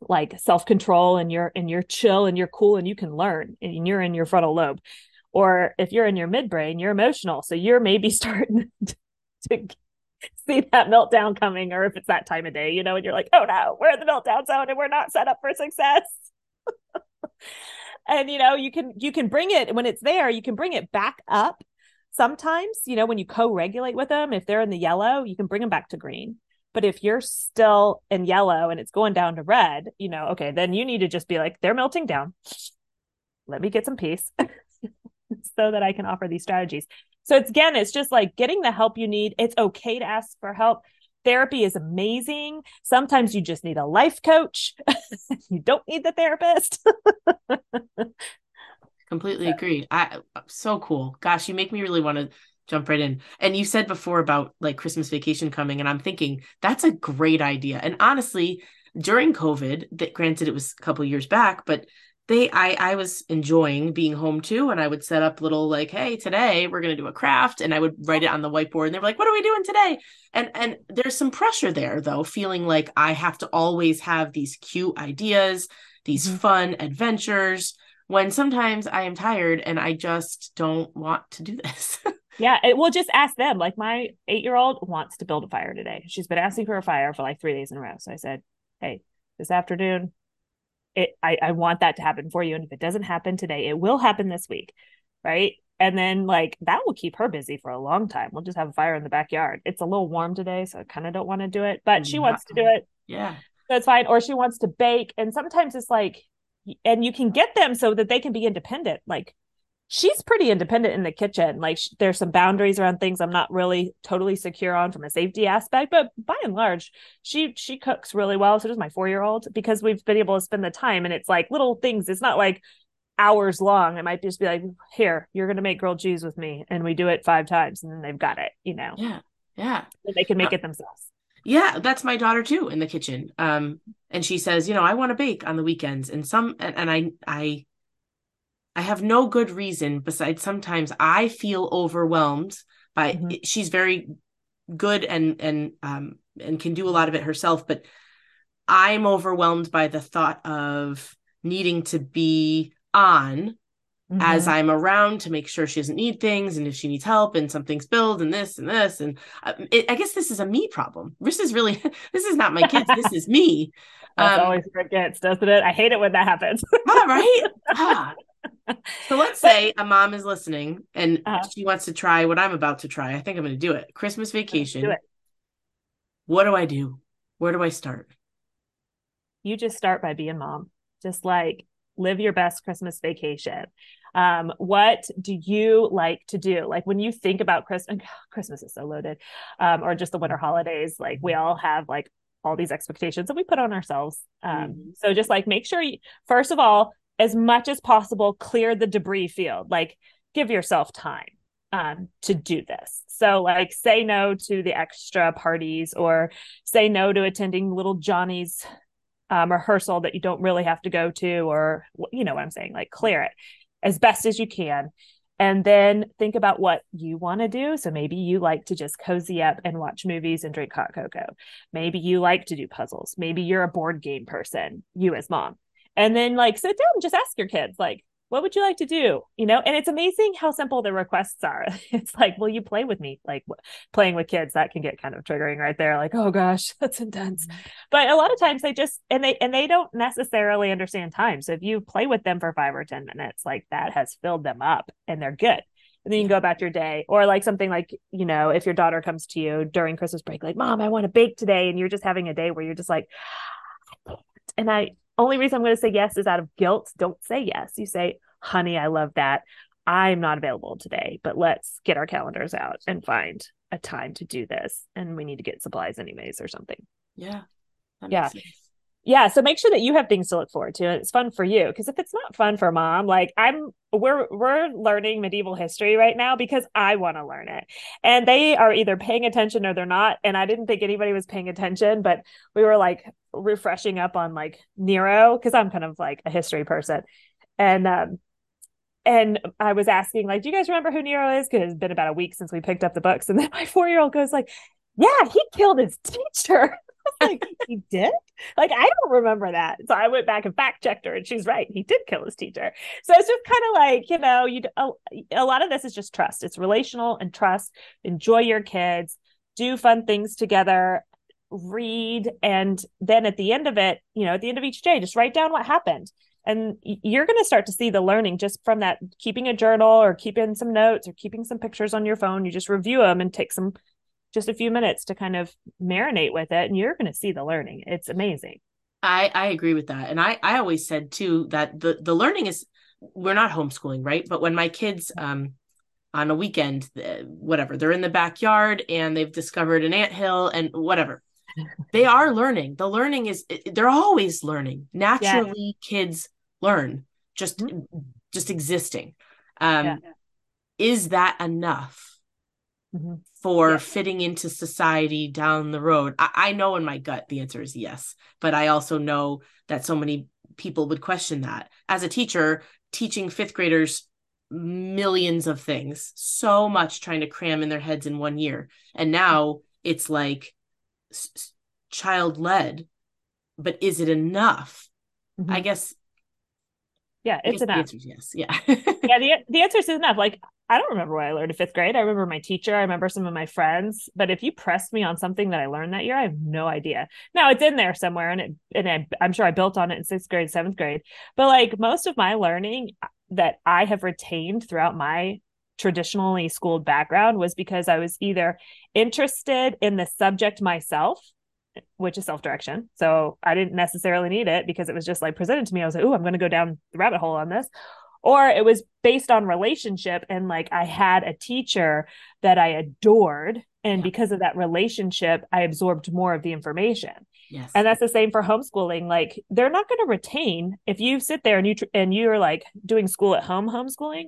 like self-control and you're and you're chill and you're cool and you can learn and you're in your frontal lobe. Or if you're in your midbrain you're emotional. So you're maybe starting to see that meltdown coming or if it's that time of day you know and you're like oh no we're in the meltdown zone and we're not set up for success. And you know you can you can bring it when it's there you can bring it back up sometimes you know when you co-regulate with them if they're in the yellow you can bring them back to green but if you're still in yellow and it's going down to red, you know, okay, then you need to just be like, they're melting down. Let me get some peace so that I can offer these strategies. So it's again, it's just like getting the help you need. It's okay to ask for help. Therapy is amazing. Sometimes you just need a life coach. you don't need the therapist. Completely agree. I so cool. Gosh, you make me really want to jump right in. And you said before about like Christmas vacation coming, and I'm thinking that's a great idea. And honestly, during COVID, that granted it was a couple years back, but they I I was enjoying being home too. And I would set up little like, hey, today we're gonna do a craft, and I would write it on the whiteboard, and they were like, what are we doing today? And and there's some pressure there though, feeling like I have to always have these cute ideas, these mm-hmm. fun adventures when sometimes I am tired and I just don't want to do this. Yeah, it, we'll just ask them. Like my eight year old wants to build a fire today. She's been asking for a fire for like three days in a row. So I said, "Hey, this afternoon, it I, I want that to happen for you. And if it doesn't happen today, it will happen this week, right? And then like that will keep her busy for a long time. We'll just have a fire in the backyard. It's a little warm today, so I kind of don't want to do it, but she mm-hmm. wants to do it. Yeah, that's fine. Or she wants to bake, and sometimes it's like, and you can get them so that they can be independent. Like she's pretty independent in the kitchen. Like sh- there's some boundaries around things I'm not really totally secure on from a safety aspect, but by and large, she she cooks really well. So does my four year old because we've been able to spend the time, and it's like little things. It's not like hours long. It might just be like, here, you're gonna make grilled cheese with me, and we do it five times, and then they've got it. You know, Yeah. Yeah. and they can make Uh, it themselves. Yeah, that's my daughter too in the kitchen. Um, and she says, you know, I want to bake on the weekends, and some, and, and I, I, I have no good reason besides sometimes I feel overwhelmed by. Mhm. She's very good and and um and can do a lot of it herself, but I'm overwhelmed by the thought of needing to be on as Mhm. I'm around to make sure she doesn't need things and if she needs help and something's spilled and this and this and uh, it, I guess this is a me problem. This is really this is not my kids. this is me. That's Um, always where it gets, doesn't it? I hate it when that happens. ah, right? Ah. So let's say a mom is listening and Uh-huh. she wants to try what I'm about to try. I think I'm going to do it. Christmas vacation. Do it. What do I do? Where do I start? you just start by being mom. Just like live your best Christmas vacation. Um, what do you like to do? Like when you think about Christmas, Christmas is so loaded, um, or just the winter holidays, like we all have like all these expectations that we put on ourselves. Um, Mhm. so just like make sure you, first of all, as much as possible, clear the debris field. Like give yourself time um, to do this. So, like, say no to the extra parties or say no to attending little Johnny's um, rehearsal that you don't really have to go to, or you know what I'm saying, like, clear it as best as you can. And then think about what you want to do. So maybe you like to just cozy up and watch movies and drink hot cocoa. Maybe you like to do puzzles. Maybe you're a board game person, you as mom. And then like sit down and just ask your kids, like, what would you like to do? You know, and it's amazing how simple the requests are. It's like, will you play with me? Like playing with kids, that can get kind of triggering right there. Like, oh gosh, that's intense. Mm-hmm. But a lot of times they just and they and they don't necessarily understand time. So if you play with them for five or ten minutes, like that has filled them up and they're good. And then you can go about your day. Or like something like, you know, if your daughter comes to you during Christmas break, like, Mom, I want to bake today. And you're just having a day where you're just like, And I only reason I'm going to say yes is out of guilt. Don't say yes. You say, honey, I love that. I'm not available today, but let's get our calendars out and find a time to do this. And we need to get supplies anyways or something. Yeah. Yeah. sense. Yeah, so make sure that you have things to look forward to and it's fun for you because if it's not fun for mom, like I'm we're we're learning medieval history right now because I want to learn it. And they are either paying attention or they're not and I didn't think anybody was paying attention, but we were like refreshing up on like Nero because I'm kind of like a history person. And um and I was asking like, do you guys remember who Nero is? Because it's been about a week since we picked up the books and then my 4-year-old goes like, "Yeah, he killed his teacher." like he did? Like i don't remember that. So i went back and fact checked her and she's right he did kill his teacher. So it's just kind of like you know you a, a lot of this is just trust. It's relational and trust. Enjoy your kids. Do fun things together. Read. And then at the end of it you know at the end of each day just write down what happened. And you're going to start to see the learning just from that keeping a journal or keeping some notes or keeping some pictures on your phone. You just review them and take some just a few minutes to kind of marinate with it and you're going to see the learning it's amazing I I agree with that. And I I always said too that the the learning is we're not homeschooling, right? But when my kids um on a weekend uh, whatever, they're in the backyard and they've discovered an anthill and whatever. They are learning. The learning is they're always learning. Naturally kids learn just Mhm. just existing. Um Yeah. is that enough? Mhm. for Yeah. fitting into society down the road? I, I know in my gut the answer is yes, but I also know that so many people would question that. As a teacher, teaching fifth graders millions of things, so much trying to cram in their heads in one year. And now it's like child led, but is it enough? Mhm. I guess yeah it's enough yes. Yeah. yeah the, the answer is enough like i don't remember what i learned in fifth grade i remember my teacher i remember some of my friends but if you pressed me on something that i learned that year i have no idea now it's in there somewhere and it and I, i'm sure i built on it in sixth grade seventh grade but like most of my learning that i have retained throughout my traditionally schooled background was because i was either interested in the subject myself which is self-direction. So I didn't necessarily need it because it was just like presented to me. I was like, oh, I'm going to go down the rabbit hole on this. or it was based on relationship and like I had a teacher that I adored and yeah. because of that relationship I absorbed more of the information. Yes. And that's the same for homeschooling. Like they're not going to retain if you sit there and you tr- and you're like doing school at home homeschooling,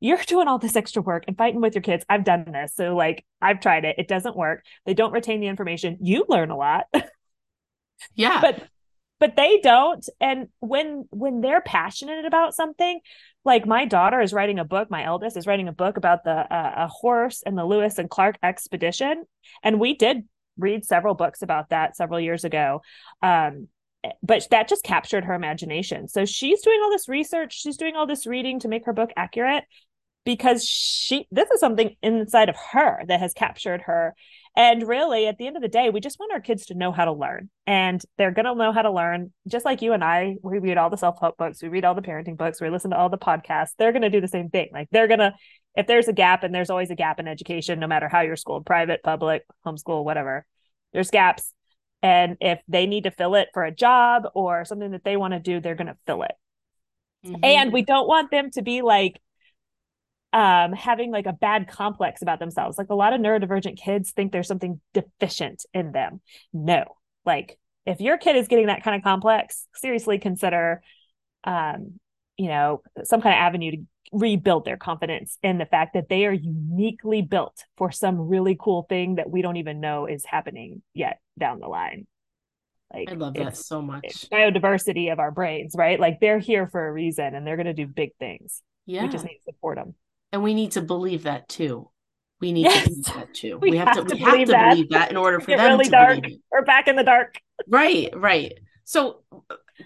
you're doing all this extra work and fighting with your kids. I've done this. So like I've tried it. It doesn't work. They don't retain the information. You learn a lot. yeah. But but they don't and when when they're passionate about something like my daughter is writing a book my eldest is writing a book about the uh, a horse and the lewis and clark expedition and we did read several books about that several years ago um, but that just captured her imagination so she's doing all this research she's doing all this reading to make her book accurate because she this is something inside of her that has captured her. And really at the end of the day we just want our kids to know how to learn and they're going to know how to learn. Just like you and i we read all the self-help books we read all the parenting books we listen to all the podcasts they're going to do the same thing. Like they're going to if there's a gap and there's always a gap in education no matter how you're schooled private public homeschool whatever there's gaps. And if they need to fill it for a job or something that they want to do they're going to fill it. Mm-hmm. and we don't want them to be like um having like a bad complex about themselves like a lot of neurodivergent kids think there's something deficient in them no like if your kid is getting that kind of complex seriously consider um you know some kind of avenue to rebuild their confidence in the fact that they are uniquely built for some really cool thing that we don't even know is happening yet down the line like I love that so much. Biodiversity of our brains, right? Like they're here for a reason and they're going to do big things. Yeah. We just need to support them. And we need to believe that too. We need yes. to believe that too. We, we have, have, to, we have to that. believe that in order for them really to dark. believe it. We're back in the dark. Right, right. So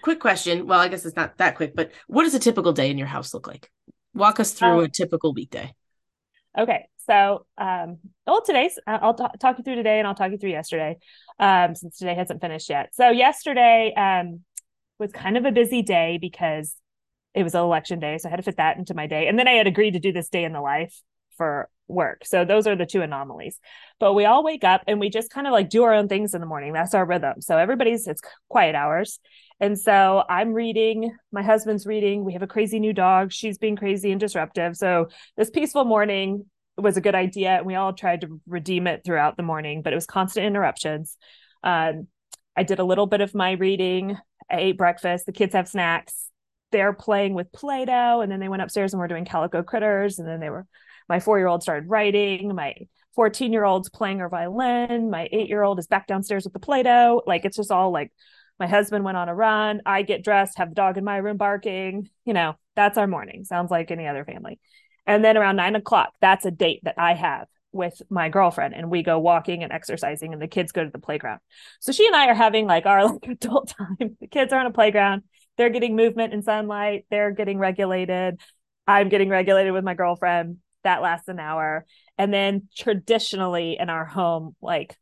quick question. Well, I guess it's not that quick, but what does a typical day in your house look like? Walk us through um, a typical weekday. Okay. So, um, well, today's, I'll t- talk you through today and I'll talk you through yesterday, um, since today hasn't finished yet. So yesterday, um, was kind of a busy day because it was an election day, so I had to fit that into my day. And then I had agreed to do this day in the life for work. So those are the two anomalies. But we all wake up and we just kind of like do our own things in the morning. That's our rhythm. So everybody's it's quiet hours. And so I'm reading, my husband's reading. We have a crazy new dog. She's being crazy and disruptive. So this peaceful morning was a good idea. And we all tried to redeem it throughout the morning, but it was constant interruptions. Um, I did a little bit of my reading. I ate breakfast. The kids have snacks they're playing with Play-Doh and then they went upstairs and were doing calico critters and then they were my 4-year-old started writing, my 14-year-old's playing her violin, my 8-year-old is back downstairs with the Play-Doh. Like it's just all like my husband went on a run, I get dressed, have the dog in my room barking, you know, that's our morning. Sounds like any other family. And then around nine o'clock, that's a date that I have with my girlfriend and we go walking and exercising and the kids go to the playground. So she and I are having like our like adult time. The kids are on a playground they're getting movement and sunlight. They're getting regulated. I'm getting regulated with my girlfriend. That lasts an hour. And then traditionally in our home like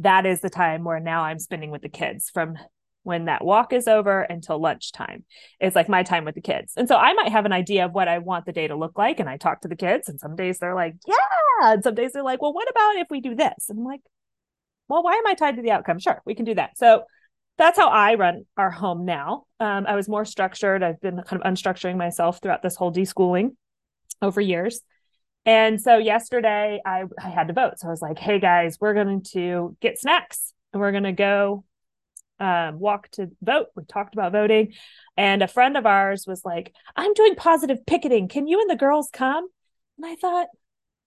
that is the time where now i'm spending with the kids from when that walk is over until lunchtime. It's like my time with the kids. And so i might have an idea of what i want the day to look like and i talk to the kids and some days they're like yeah. And some days they're like well what about if we do this? And i'm like well why am i tied to the outcome? Sure we can do that. So that's how I run our home now. Um, I was more structured. I've been kind of unstructuring myself throughout this whole deschooling over years. And so yesterday I, I had to vote. So I was like, hey guys, we're going to get snacks and we're going to go um, walk to vote. We talked about voting. And a friend of ours was like, I'm doing positive picketing. Can you and the girls come? And I thought,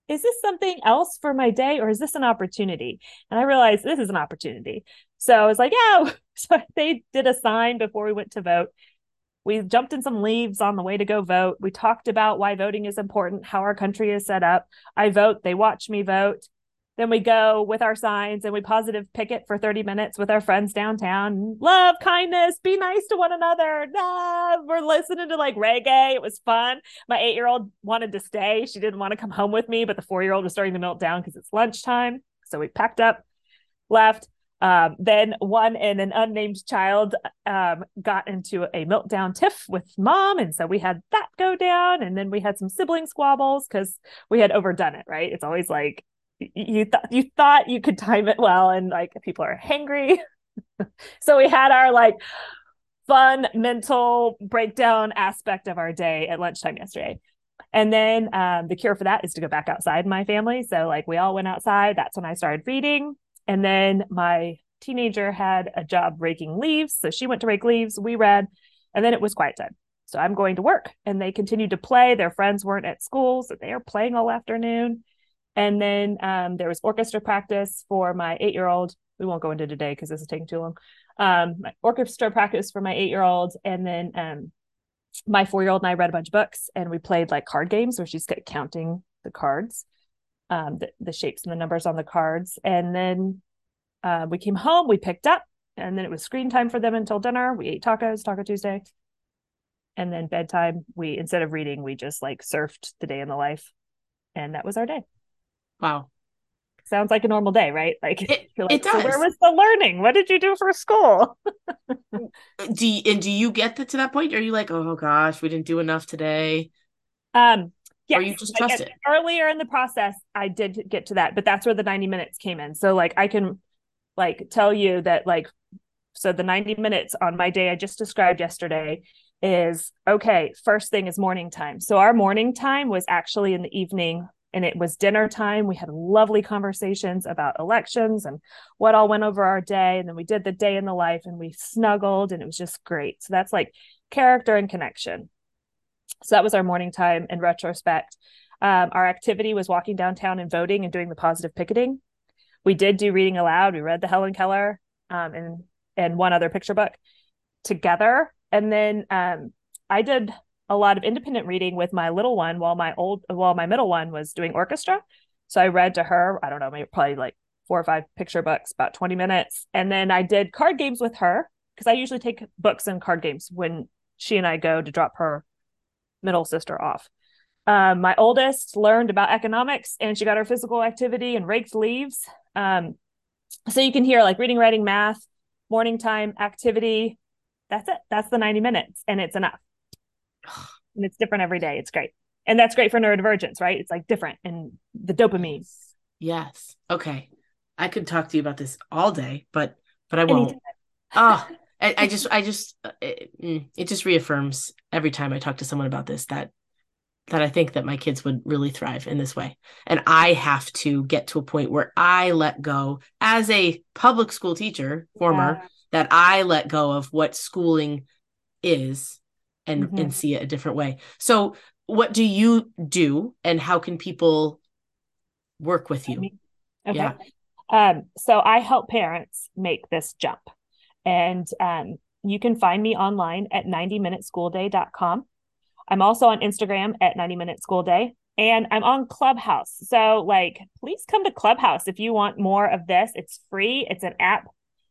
is this something else for my day or is this an opportunity? And I realized this is an opportunity. So I was like, yeah. So they did a sign before we went to vote. We jumped in some leaves on the way to go vote. We talked about why voting is important, how our country is set up. I vote, they watch me vote. Then we go with our signs and we positive picket for 30 minutes with our friends downtown. Love, kindness, be nice to one another. Nah, we're listening to like reggae. It was fun. My eight year old wanted to stay. She didn't want to come home with me, but the four year old was starting to melt down because it's lunchtime. So we packed up, left. Um, then one and an unnamed child um, got into a meltdown tiff with mom. And so we had that go down. And then we had some sibling squabbles because we had overdone it, right? It's always like you thought you thought you could time it well and like people are hangry. so we had our like fun mental breakdown aspect of our day at lunchtime yesterday. And then um, the cure for that is to go back outside my family. So, like, we all went outside. That's when I started reading. And then my teenager had a job raking leaves. So she went to rake leaves. We read. And then it was quiet time. So I'm going to work. And they continued to play. Their friends weren't at school. So they were playing all afternoon. And then um, there was orchestra practice for my eight year old. We won't go into today because this is taking too long. Um, orchestra practice for my eight year old. And then um, my four year old and I read a bunch of books and we played like card games where she's counting the cards, um, the, the shapes and the numbers on the cards. And then uh, we came home, we picked up, and then it was screen time for them until dinner. We ate tacos, Taco Tuesday. And then bedtime, we instead of reading, we just like surfed the day in the life. And that was our day. Wow. Sounds like a normal day, right? Like, it, like it does. So where was the learning? What did you do for school? do you, and do you get to that point? Are you like, oh gosh, we didn't do enough today? Um, yeah, you just trust it. Earlier in the process, I did get to that, but that's where the 90 minutes came in. So like I can like tell you that like so the 90 minutes on my day I just described yesterday is okay, first thing is morning time. So our morning time was actually in the evening and it was dinner time. We had lovely conversations about elections and what all went over our day. And then we did the day in the life and we snuggled and it was just great. So that's like character and connection. So that was our morning time in retrospect. Um, our activity was walking downtown and voting and doing the positive picketing. We did do reading aloud. We read the Helen Keller um, and and one other picture book together. And then um, I did a lot of independent reading with my little one while my old while my middle one was doing orchestra. So I read to her, I don't know, maybe probably like four or five picture books, about 20 minutes. And then I did card games with her because I usually take books and card games when she and I go to drop her middle sister off. Um, my oldest learned about economics and she got her physical activity and raked leaves. Um, so you can hear like reading, writing, math, morning time activity. That's it. That's the 90 minutes and it's enough. and it's different every day. It's great. And that's great for neurodivergence, right? It's like different and the dopamine. Yes. Okay. I could talk to you about this all day, but but I won't. oh, I, I, just I just it, mm, it just reaffirms every time I talk to someone about this that that I think that my kids would really thrive in this way. And I have to get to a point where I let go as a public school teacher, former, yeah. that I let go of what schooling is and mm-hmm. and see it a different way. So what do you do and how can people work with you? Okay. Yeah. Um, so I help parents make this jump. And um, you can find me online at 90minuteschoolday.com. I'm also on Instagram at 90 Minute School Day and I'm on Clubhouse. So, like, please come to Clubhouse if you want more of this. It's free, it's an app,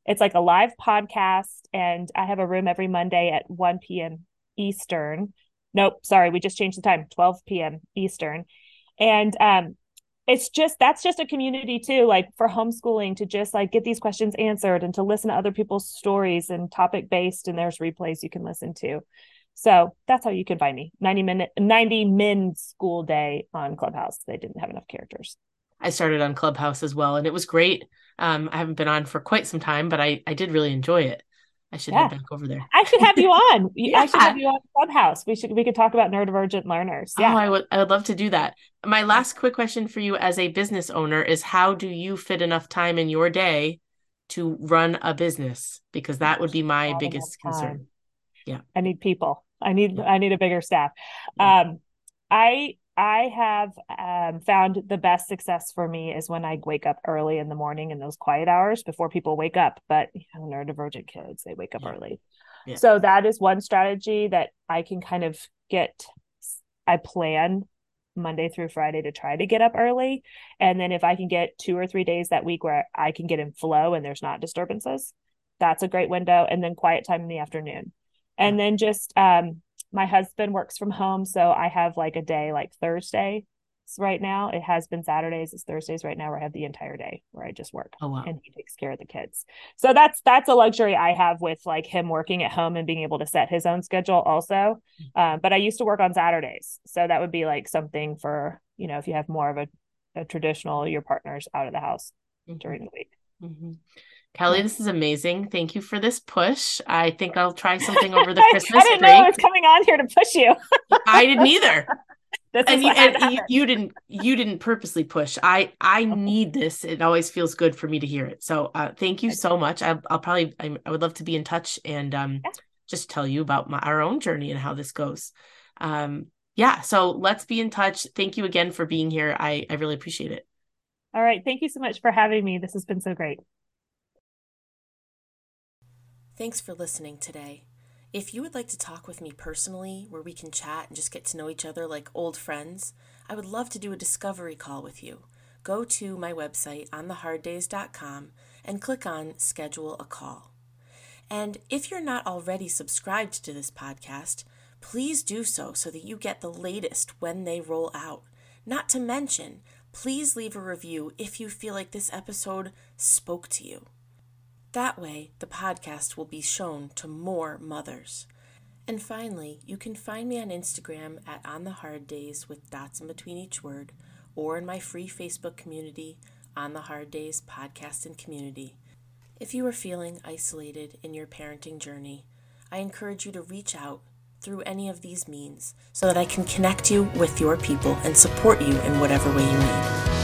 it's like a live podcast. And I have a room every Monday at 1 p.m. Eastern. Nope, sorry, we just changed the time 12 p.m. Eastern. And um, it's just that's just a community too, like for homeschooling to just like get these questions answered and to listen to other people's stories and topic based. And there's replays you can listen to. So that's how you can find me. 90 minute 90 min school day on Clubhouse. They didn't have enough characters. I started on Clubhouse as well and it was great. Um, I haven't been on for quite some time, but I I did really enjoy it. I should yeah. head back over there. I should have you on. yeah. I should have you on Clubhouse. We should we could talk about neurodivergent learners. Yeah. Oh, I would I would love to do that. My last quick question for you as a business owner is how do you fit enough time in your day to run a business? Because that would be my biggest concern. Yeah. I need people. I need yeah. I need a bigger staff. Um I I have um, found the best success for me is when I wake up early in the morning in those quiet hours before people wake up. But you know, neurodivergent kids, they wake up yeah. early. Yeah. So that is one strategy that I can kind of get. I plan Monday through Friday to try to get up early. And then if I can get two or three days that week where I can get in flow and there's not disturbances, that's a great window. And then quiet time in the afternoon. And then just um, my husband works from home so i have like a day like thursday right now it has been saturdays it's thursdays right now where i have the entire day where i just work oh, wow. and he takes care of the kids so that's that's a luxury i have with like him working at home and being able to set his own schedule also uh, but i used to work on saturdays so that would be like something for you know if you have more of a, a traditional your partner's out of the house mm-hmm. during the week mm-hmm. Kelly, this is amazing. Thank you for this push. I think I'll try something over the Christmas I didn't break. know I was coming on here to push you. I didn't either. This and you, what had to and you, you didn't you didn't purposely push. I I need this. It always feels good for me to hear it. So uh, thank you so much. I, I'll probably I, I would love to be in touch and um Yeah. just tell you about my our own journey and how this goes. Um yeah. So let's be in touch. Thank you again for being here. I I really appreciate it. All right. Thank you so much for having me. This has been so great. Thanks for listening today. If you would like to talk with me personally, where we can chat and just get to know each other like old friends, I would love to do a discovery call with you. Go to my website, ontheharddays.com, and click on Schedule a Call. And if you're not already subscribed to this podcast, please do so so that you get the latest when they roll out. Not to mention, please leave a review if you feel like this episode spoke to you. That way, the podcast will be shown to more mothers. And finally, you can find me on Instagram at On the Hard Days with dots in between each word, or in my free Facebook community, On the Hard Days Podcast and Community. If you are feeling isolated in your parenting journey, I encourage you to reach out through any of these means so that I can connect you with your people and support you in whatever way you need.